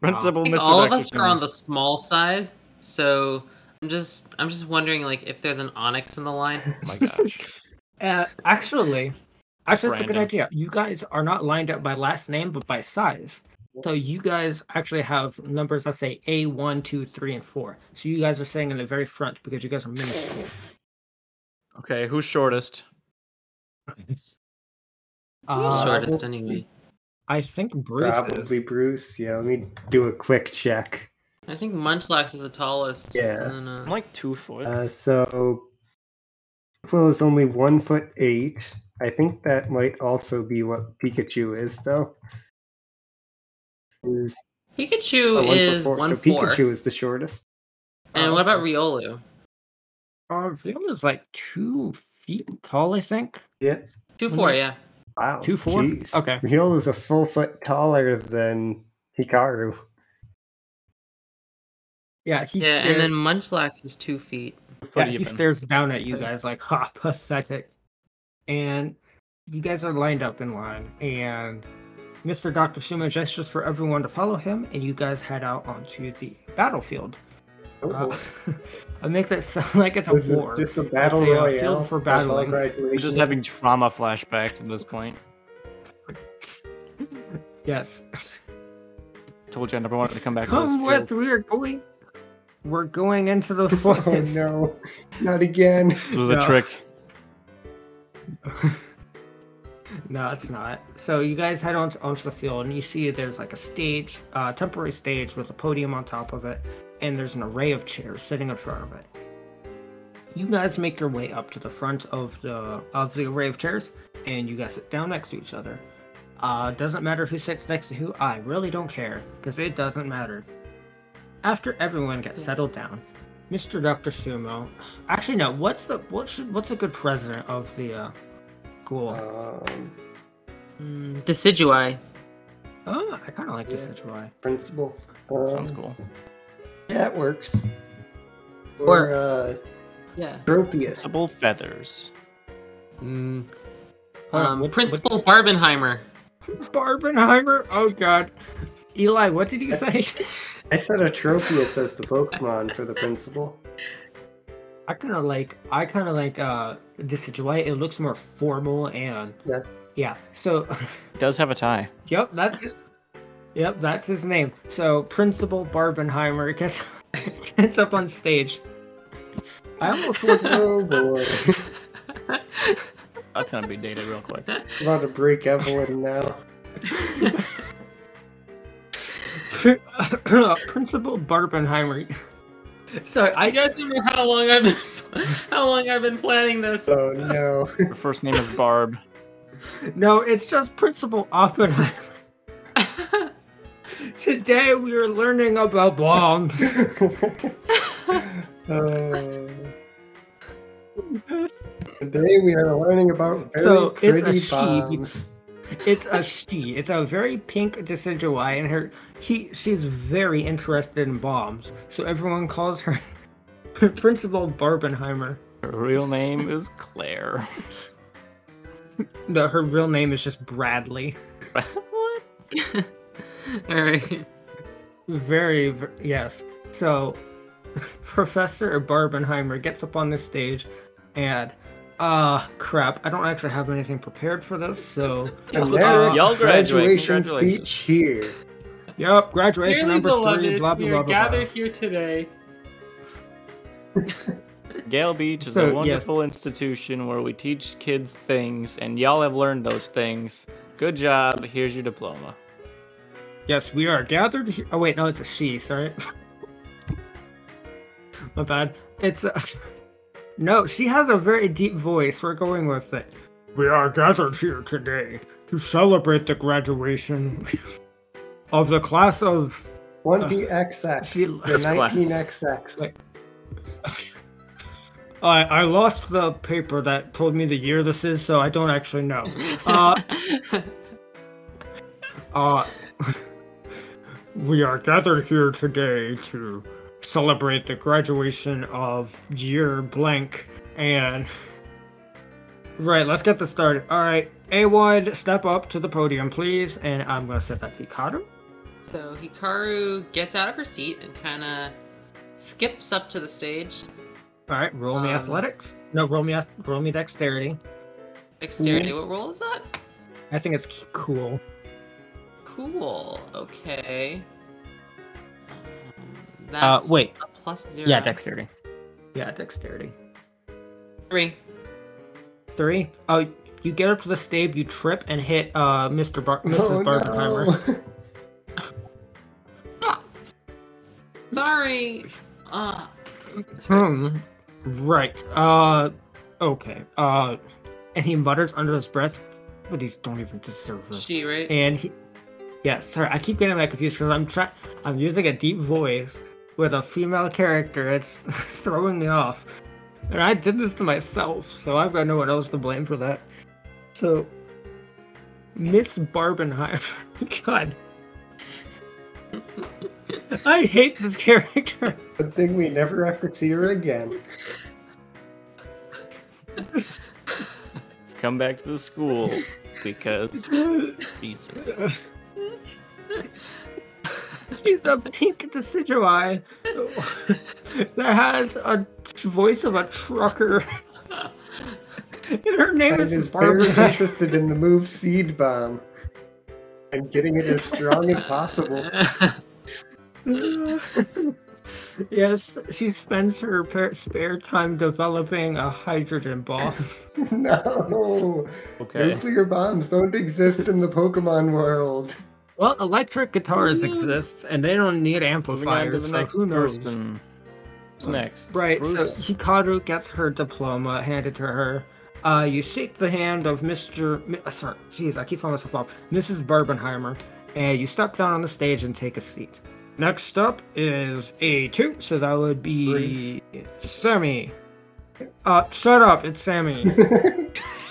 Principal, I Mr. all of us are on the small side, so I'm just I'm just wondering like if there's an Onix in the line. Oh my gosh. [laughs] Uh, actually, actually, that's a good idea. You guys are not lined up by last name, but by size. So you guys actually have numbers that say A one, two, three, and four. So you guys are sitting in the very front because you guys are minuscule. Okay, who's shortest? Who's Uh, shortest anyway? I think Bruce Probably is. Bruce. Yeah, let me do a quick check. I think Munchlax is the tallest. Yeah. and then, I'm uh, like two foot. Uh, so Will is only one foot eight. I think that might also be what Pikachu is, though. Is Pikachu one foot is four. one so four. Pikachu is the shortest. And Oh, what about okay. Riolu? Uh, Viola is like two feet tall, I think. Yeah. Two four, yeah. Wow. Two four? jeez. Okay. Riol is a full foot taller than Hikaru. Yeah, he Yeah, stares, and then Munchlax is two feet. yeah, he even. stares down at you guys like, [laughs] ha, pathetic. And you guys are lined up in line, and Mr. Dr. Sumo gestures for everyone to follow him, and you guys head out onto the battlefield. Oh, Uh, [laughs] I make that sound like it's a this war. is just a battle a, uh, royale. field for That's all battling. We're just having trauma flashbacks at this point. [laughs] Yes. Told you I never wanted to come back to this Come field. with, we are going. We're going into the [laughs] Oh forest. no, not again. This was a trick. No, it's not. So you guys head on onto the field, and you see there's like a stage, uh, temporary stage with a podium on top of it, and there's an array of chairs sitting in front of it. You guys make your way up to the front of the of the array of chairs, and you guys sit down next to each other. Uh, doesn't matter who sits next to who. I really don't care because it doesn't matter. After everyone gets settled down, Mr. Dr. Sumo. Actually, no. What's the what should what's a good president of the uh, school? Um, Mm, Decidueye. Oh, I kind of like this Yeah. Decidueye. principal. Sounds Um, cool. Yeah, it works. Or- Or uh, Yeah. Tropius. Principal feathers. Mm, Hold on, um, what- Principal Barbenheimer. Barbenheimer. Oh God, Eli, what did you say? [laughs] I said a Tropius as the Pokemon for the principal. I kind of like. I kind of like uh Decidueye. It looks more formal and Yeah. yeah. So, [laughs] Does have a tie. yep, that's it. Yep, that's his name. So Principal Barbenheimer gets [laughs] gets up on stage. I almost want to. [laughs] Oh boy. That's gonna be dated real quick. about to break Evelyn now. Principal Barbenheimer. So I guess you know how long I've been [laughs] how long I've been planning this. Oh no. Her first name is Barb. No, it's just Principal Oppenheimer. [laughs] Today we are learning about bombs. [laughs] Uh, today we are learning about very So, it's a pretty she. Bombs. It's a she. It's a very pink Decidueye, and her he she's very interested in bombs. So everyone calls her [laughs] Principal Barbenheimer. Her real name is Claire. No, her real name is just Bradley. [laughs] what? [laughs] All right. Very, v yes. So Professor Barbenheimer gets up on the stage, and ah, crap! I don't actually have anything prepared for this. So, And Y'all- y'all graduate. graduation Congratulations. speech here. yep, graduation Dearly number beloved, three. Blah blah we blah. are blah, blah. gathered here today. Gale Beach is So, a yes. wonderful institution where we teach kids things, and y'all have learned those things. Good job. Here's your diploma. Yes, we are gathered. Here. Oh wait, no, it's a she. Sorry. [laughs] My bad. It's a. [laughs] No, she has a very deep voice. We're going with it. We are gathered here today to celebrate the graduation of the class of 20XX. she- the 19XX. Wait. I I lost the paper that told me the year this is, so I don't actually know. Uh, [laughs] uh, we are gathered here today to celebrate the graduation of year blank and. [laughs] Right, let's get this started. All right, A1, step up to the podium, please, and I'm gonna set that to Hikaru. so Hikaru gets out of her seat and kind of skips up to the stage. All right, roll me Um, athletics. No, roll me roll me dexterity. Dexterity. What role is that? I think it's cool. Cool. Okay. Um, Uh, wait. a plus zero. Yeah, dexterity. Yeah, dexterity. Three. Three. Oh, you get up to the stage, you trip and hit uh Mr. Bar- Mrs. Oh, Barbenheimer. no. [laughs] Sorry. Ah. this hurts. Hmm. Right. Uh. Okay. Uh. And he mutters under his breath, "But these don't even deserve this." She right. And he. Yeah, sorry, I keep getting that confused because I'm trying. I'm using a deep voice with a female character. It's [laughs] throwing me off, and I did this to myself, so I've got no one else to blame for that. So, Miss Barbenheimer, [laughs] God, [laughs] I hate this character. Good thing we never have to see her again. Come back to the school because Jesus. She's a pink Decidueye that has a voice of a trucker. and her name And is is very interested in the move Seed Bomb and getting it as strong as possible. [laughs] yes, she spends her par- spare time developing a hydrogen bomb. [laughs] [laughs] no, Okay. nuclear bombs don't exist in the Pokemon world. Well, electric guitars exist, and they don't need Moving on to amplifiers, the so next who knows? person. Who's next? Right, Bruce? so Hikaru gets her diploma handed to her. Uh, you shake the hand of Mr. Mi- uh, sorry, jeez, I keep falling myself off. Mrs. Barbenheimer, and you step down on the stage and take a seat. Next up is A2, so that would be Sammy. Uh, shut up, it's Sammy. [laughs]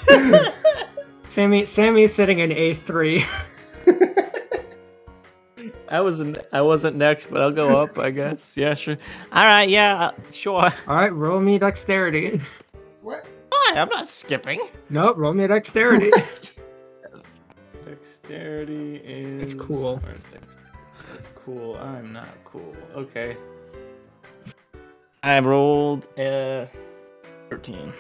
[laughs] Sammy, Sammy is sitting in A3. [laughs] I wasn't. I wasn't next, but I'll go up. I guess. Yeah, sure. All right. Yeah, uh, sure. All right, roll me dexterity. what? Why? I'm not skipping. Nope, roll me dexterity. [laughs] Dexterity is. It's cool. Where's dex? It's cool. I'm not cool. Okay. I rolled a thirteen.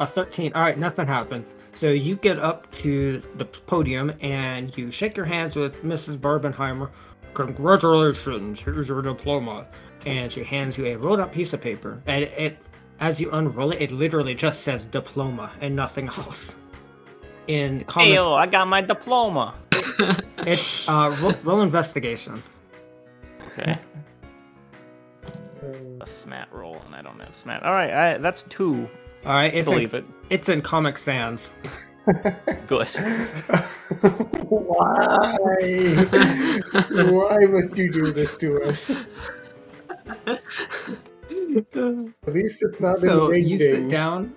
A 13. All right, nothing happens. So you get up to the podium and you shake your hands with Mrs. Barbenheimer. Congratulations, here's your diploma. And she hands you a rolled up piece of paper. And it, as you unroll it, it literally just says diploma and nothing else. In comic, Hey, yo, I got my diploma. [laughs] it's uh, roll, roll investigation. Okay. A smat roll, and I don't have smat. All right, I, that's two. All right, it's in, Believe it. it's in Comic Sans. Good. Why? [laughs] Why must you do this to us? [laughs] At least it's not so in you sit down.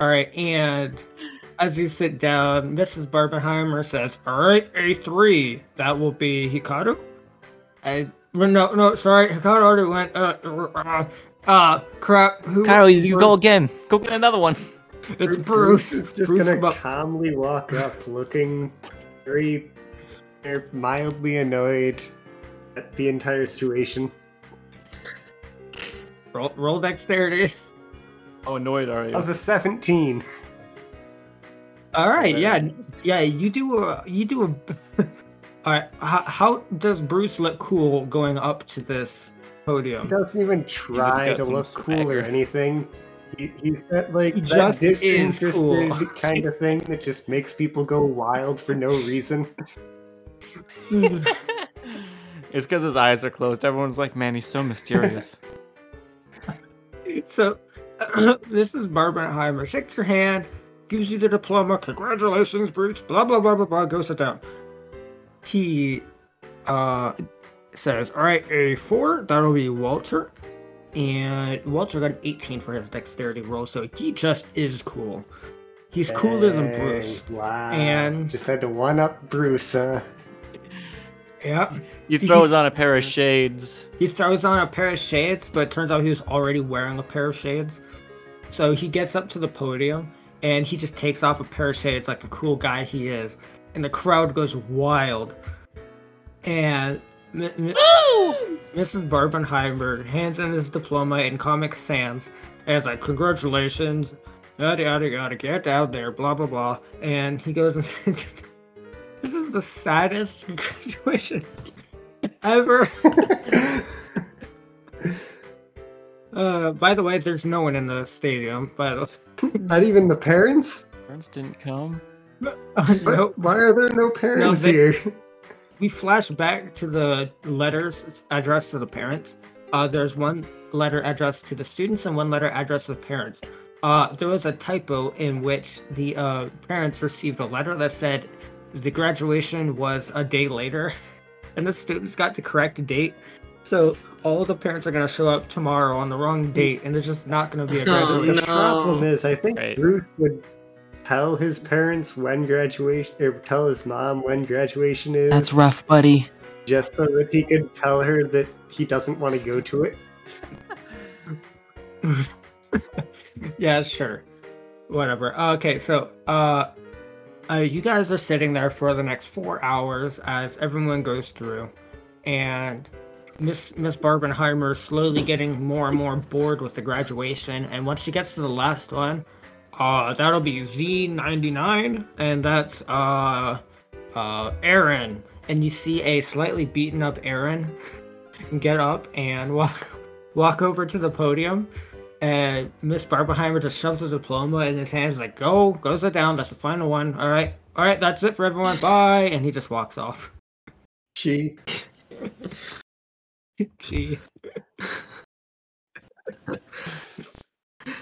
All right, and as you sit down, Mrs. Barbenheimer says, "All right, A three. That will be Hikaru." I no, no, sorry, Hikaru already went. Uh, uh, uh crap. Who? Carl, you, you go again. Go get another one. It's Bruce Bruce. is just Bruce, gonna come up. calmly walk up, looking very uh, mildly annoyed at the entire situation. Roll, roll dexterity. How annoyed are you? That was a 17. All right, yeah, yeah. You do a, you do a. [laughs] All right, how, how does Bruce look cool going up to this podium? He podium? doesn't even try to look cool or anything. He, he's that like He that just is disinterested cool. [laughs] kind of thing that just makes people go wild for no reason. [laughs] It's because his eyes are closed. Everyone's like, man, he's so mysterious. [laughs] So, [clears throat] this is Barbenheimer. Shakes your hand, gives you the diploma. Congratulations, Bruce. Blah blah blah blah blah. Go sit down. He uh says, "All right, a four. That'll be Walter." And Walter got an 18 for his dexterity roll, so he just is cool. He's cooler than Bruce. Wow. And- just had to one up Bruce. Uh, Yep. He See, throws he's- on a pair of shades. He throws on a pair of shades, but it turns out he was already wearing a pair of shades. So he gets up to the podium and he just takes off a pair of shades like the cool guy he is. And the crowd goes wild. And M- M- Mrs. Barbenheimer hands in his diploma in Comic Sans as is like, Congratulations, yada yada yada, get out there, blah blah blah. And he goes and says, [laughs] This is the saddest [laughs] graduation ever. [laughs] Uh, by the way, there's no one in the stadium, but not even the parents? Parents didn't come. What? no, Why are there no parents they- here? We flash back to the letters addressed to the parents. Uh, there's one letter addressed to the students and one letter addressed to the parents. Uh, there was a typo in which the uh, parents received a letter that said the graduation was a day later, [laughs] and the students got the correct date. So all the parents are gonna show up tomorrow on the wrong date, and there's just not gonna be a [laughs] Oh, graduation. the problem is, I think Right. Bruce would tell his parents when graduation, or tell his mom when graduation is, That's rough, buddy. just so that he could tell her that he doesn't want to go to it. [laughs] yeah, sure. Whatever. Okay, so uh, uh you guys are sitting there for the next four hours as everyone goes through, and Miss Miss Barbenheimer is slowly getting more and more bored with the graduation, and once she gets to the last one, uh that'll be Z ninety nine, and that's uh uh Aaron, and you see a slightly beaten up Aaron [laughs] get up and walk walk over to the podium and Miss Barbenheimer just shoves the diploma in his hands, like, go, go sit down. That's the final one. All right, all right, that's it for everyone. Bye. And he just walks off. She [laughs] Gee. [laughs]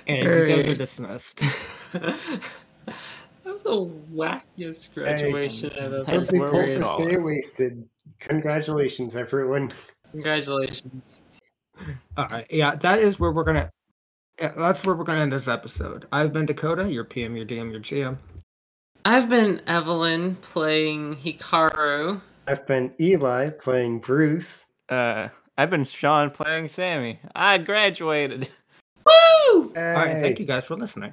and you guys are dismissed. [laughs] [laughs] that was the wackiest graduation I've ever That's Leslie where Pope we all- wasted. Congratulations, everyone. Congratulations. all right, yeah, that is where we're gonna. Yeah, that's where we're gonna end this episode. I've been Dakota, your PM, your DM, your GM. I've been Evelyn playing Hikaru. I've been Eli playing Bruce. Uh, I've been Shawn playing Sammy. I graduated. [laughs] Woo! All right, thank you guys for listening.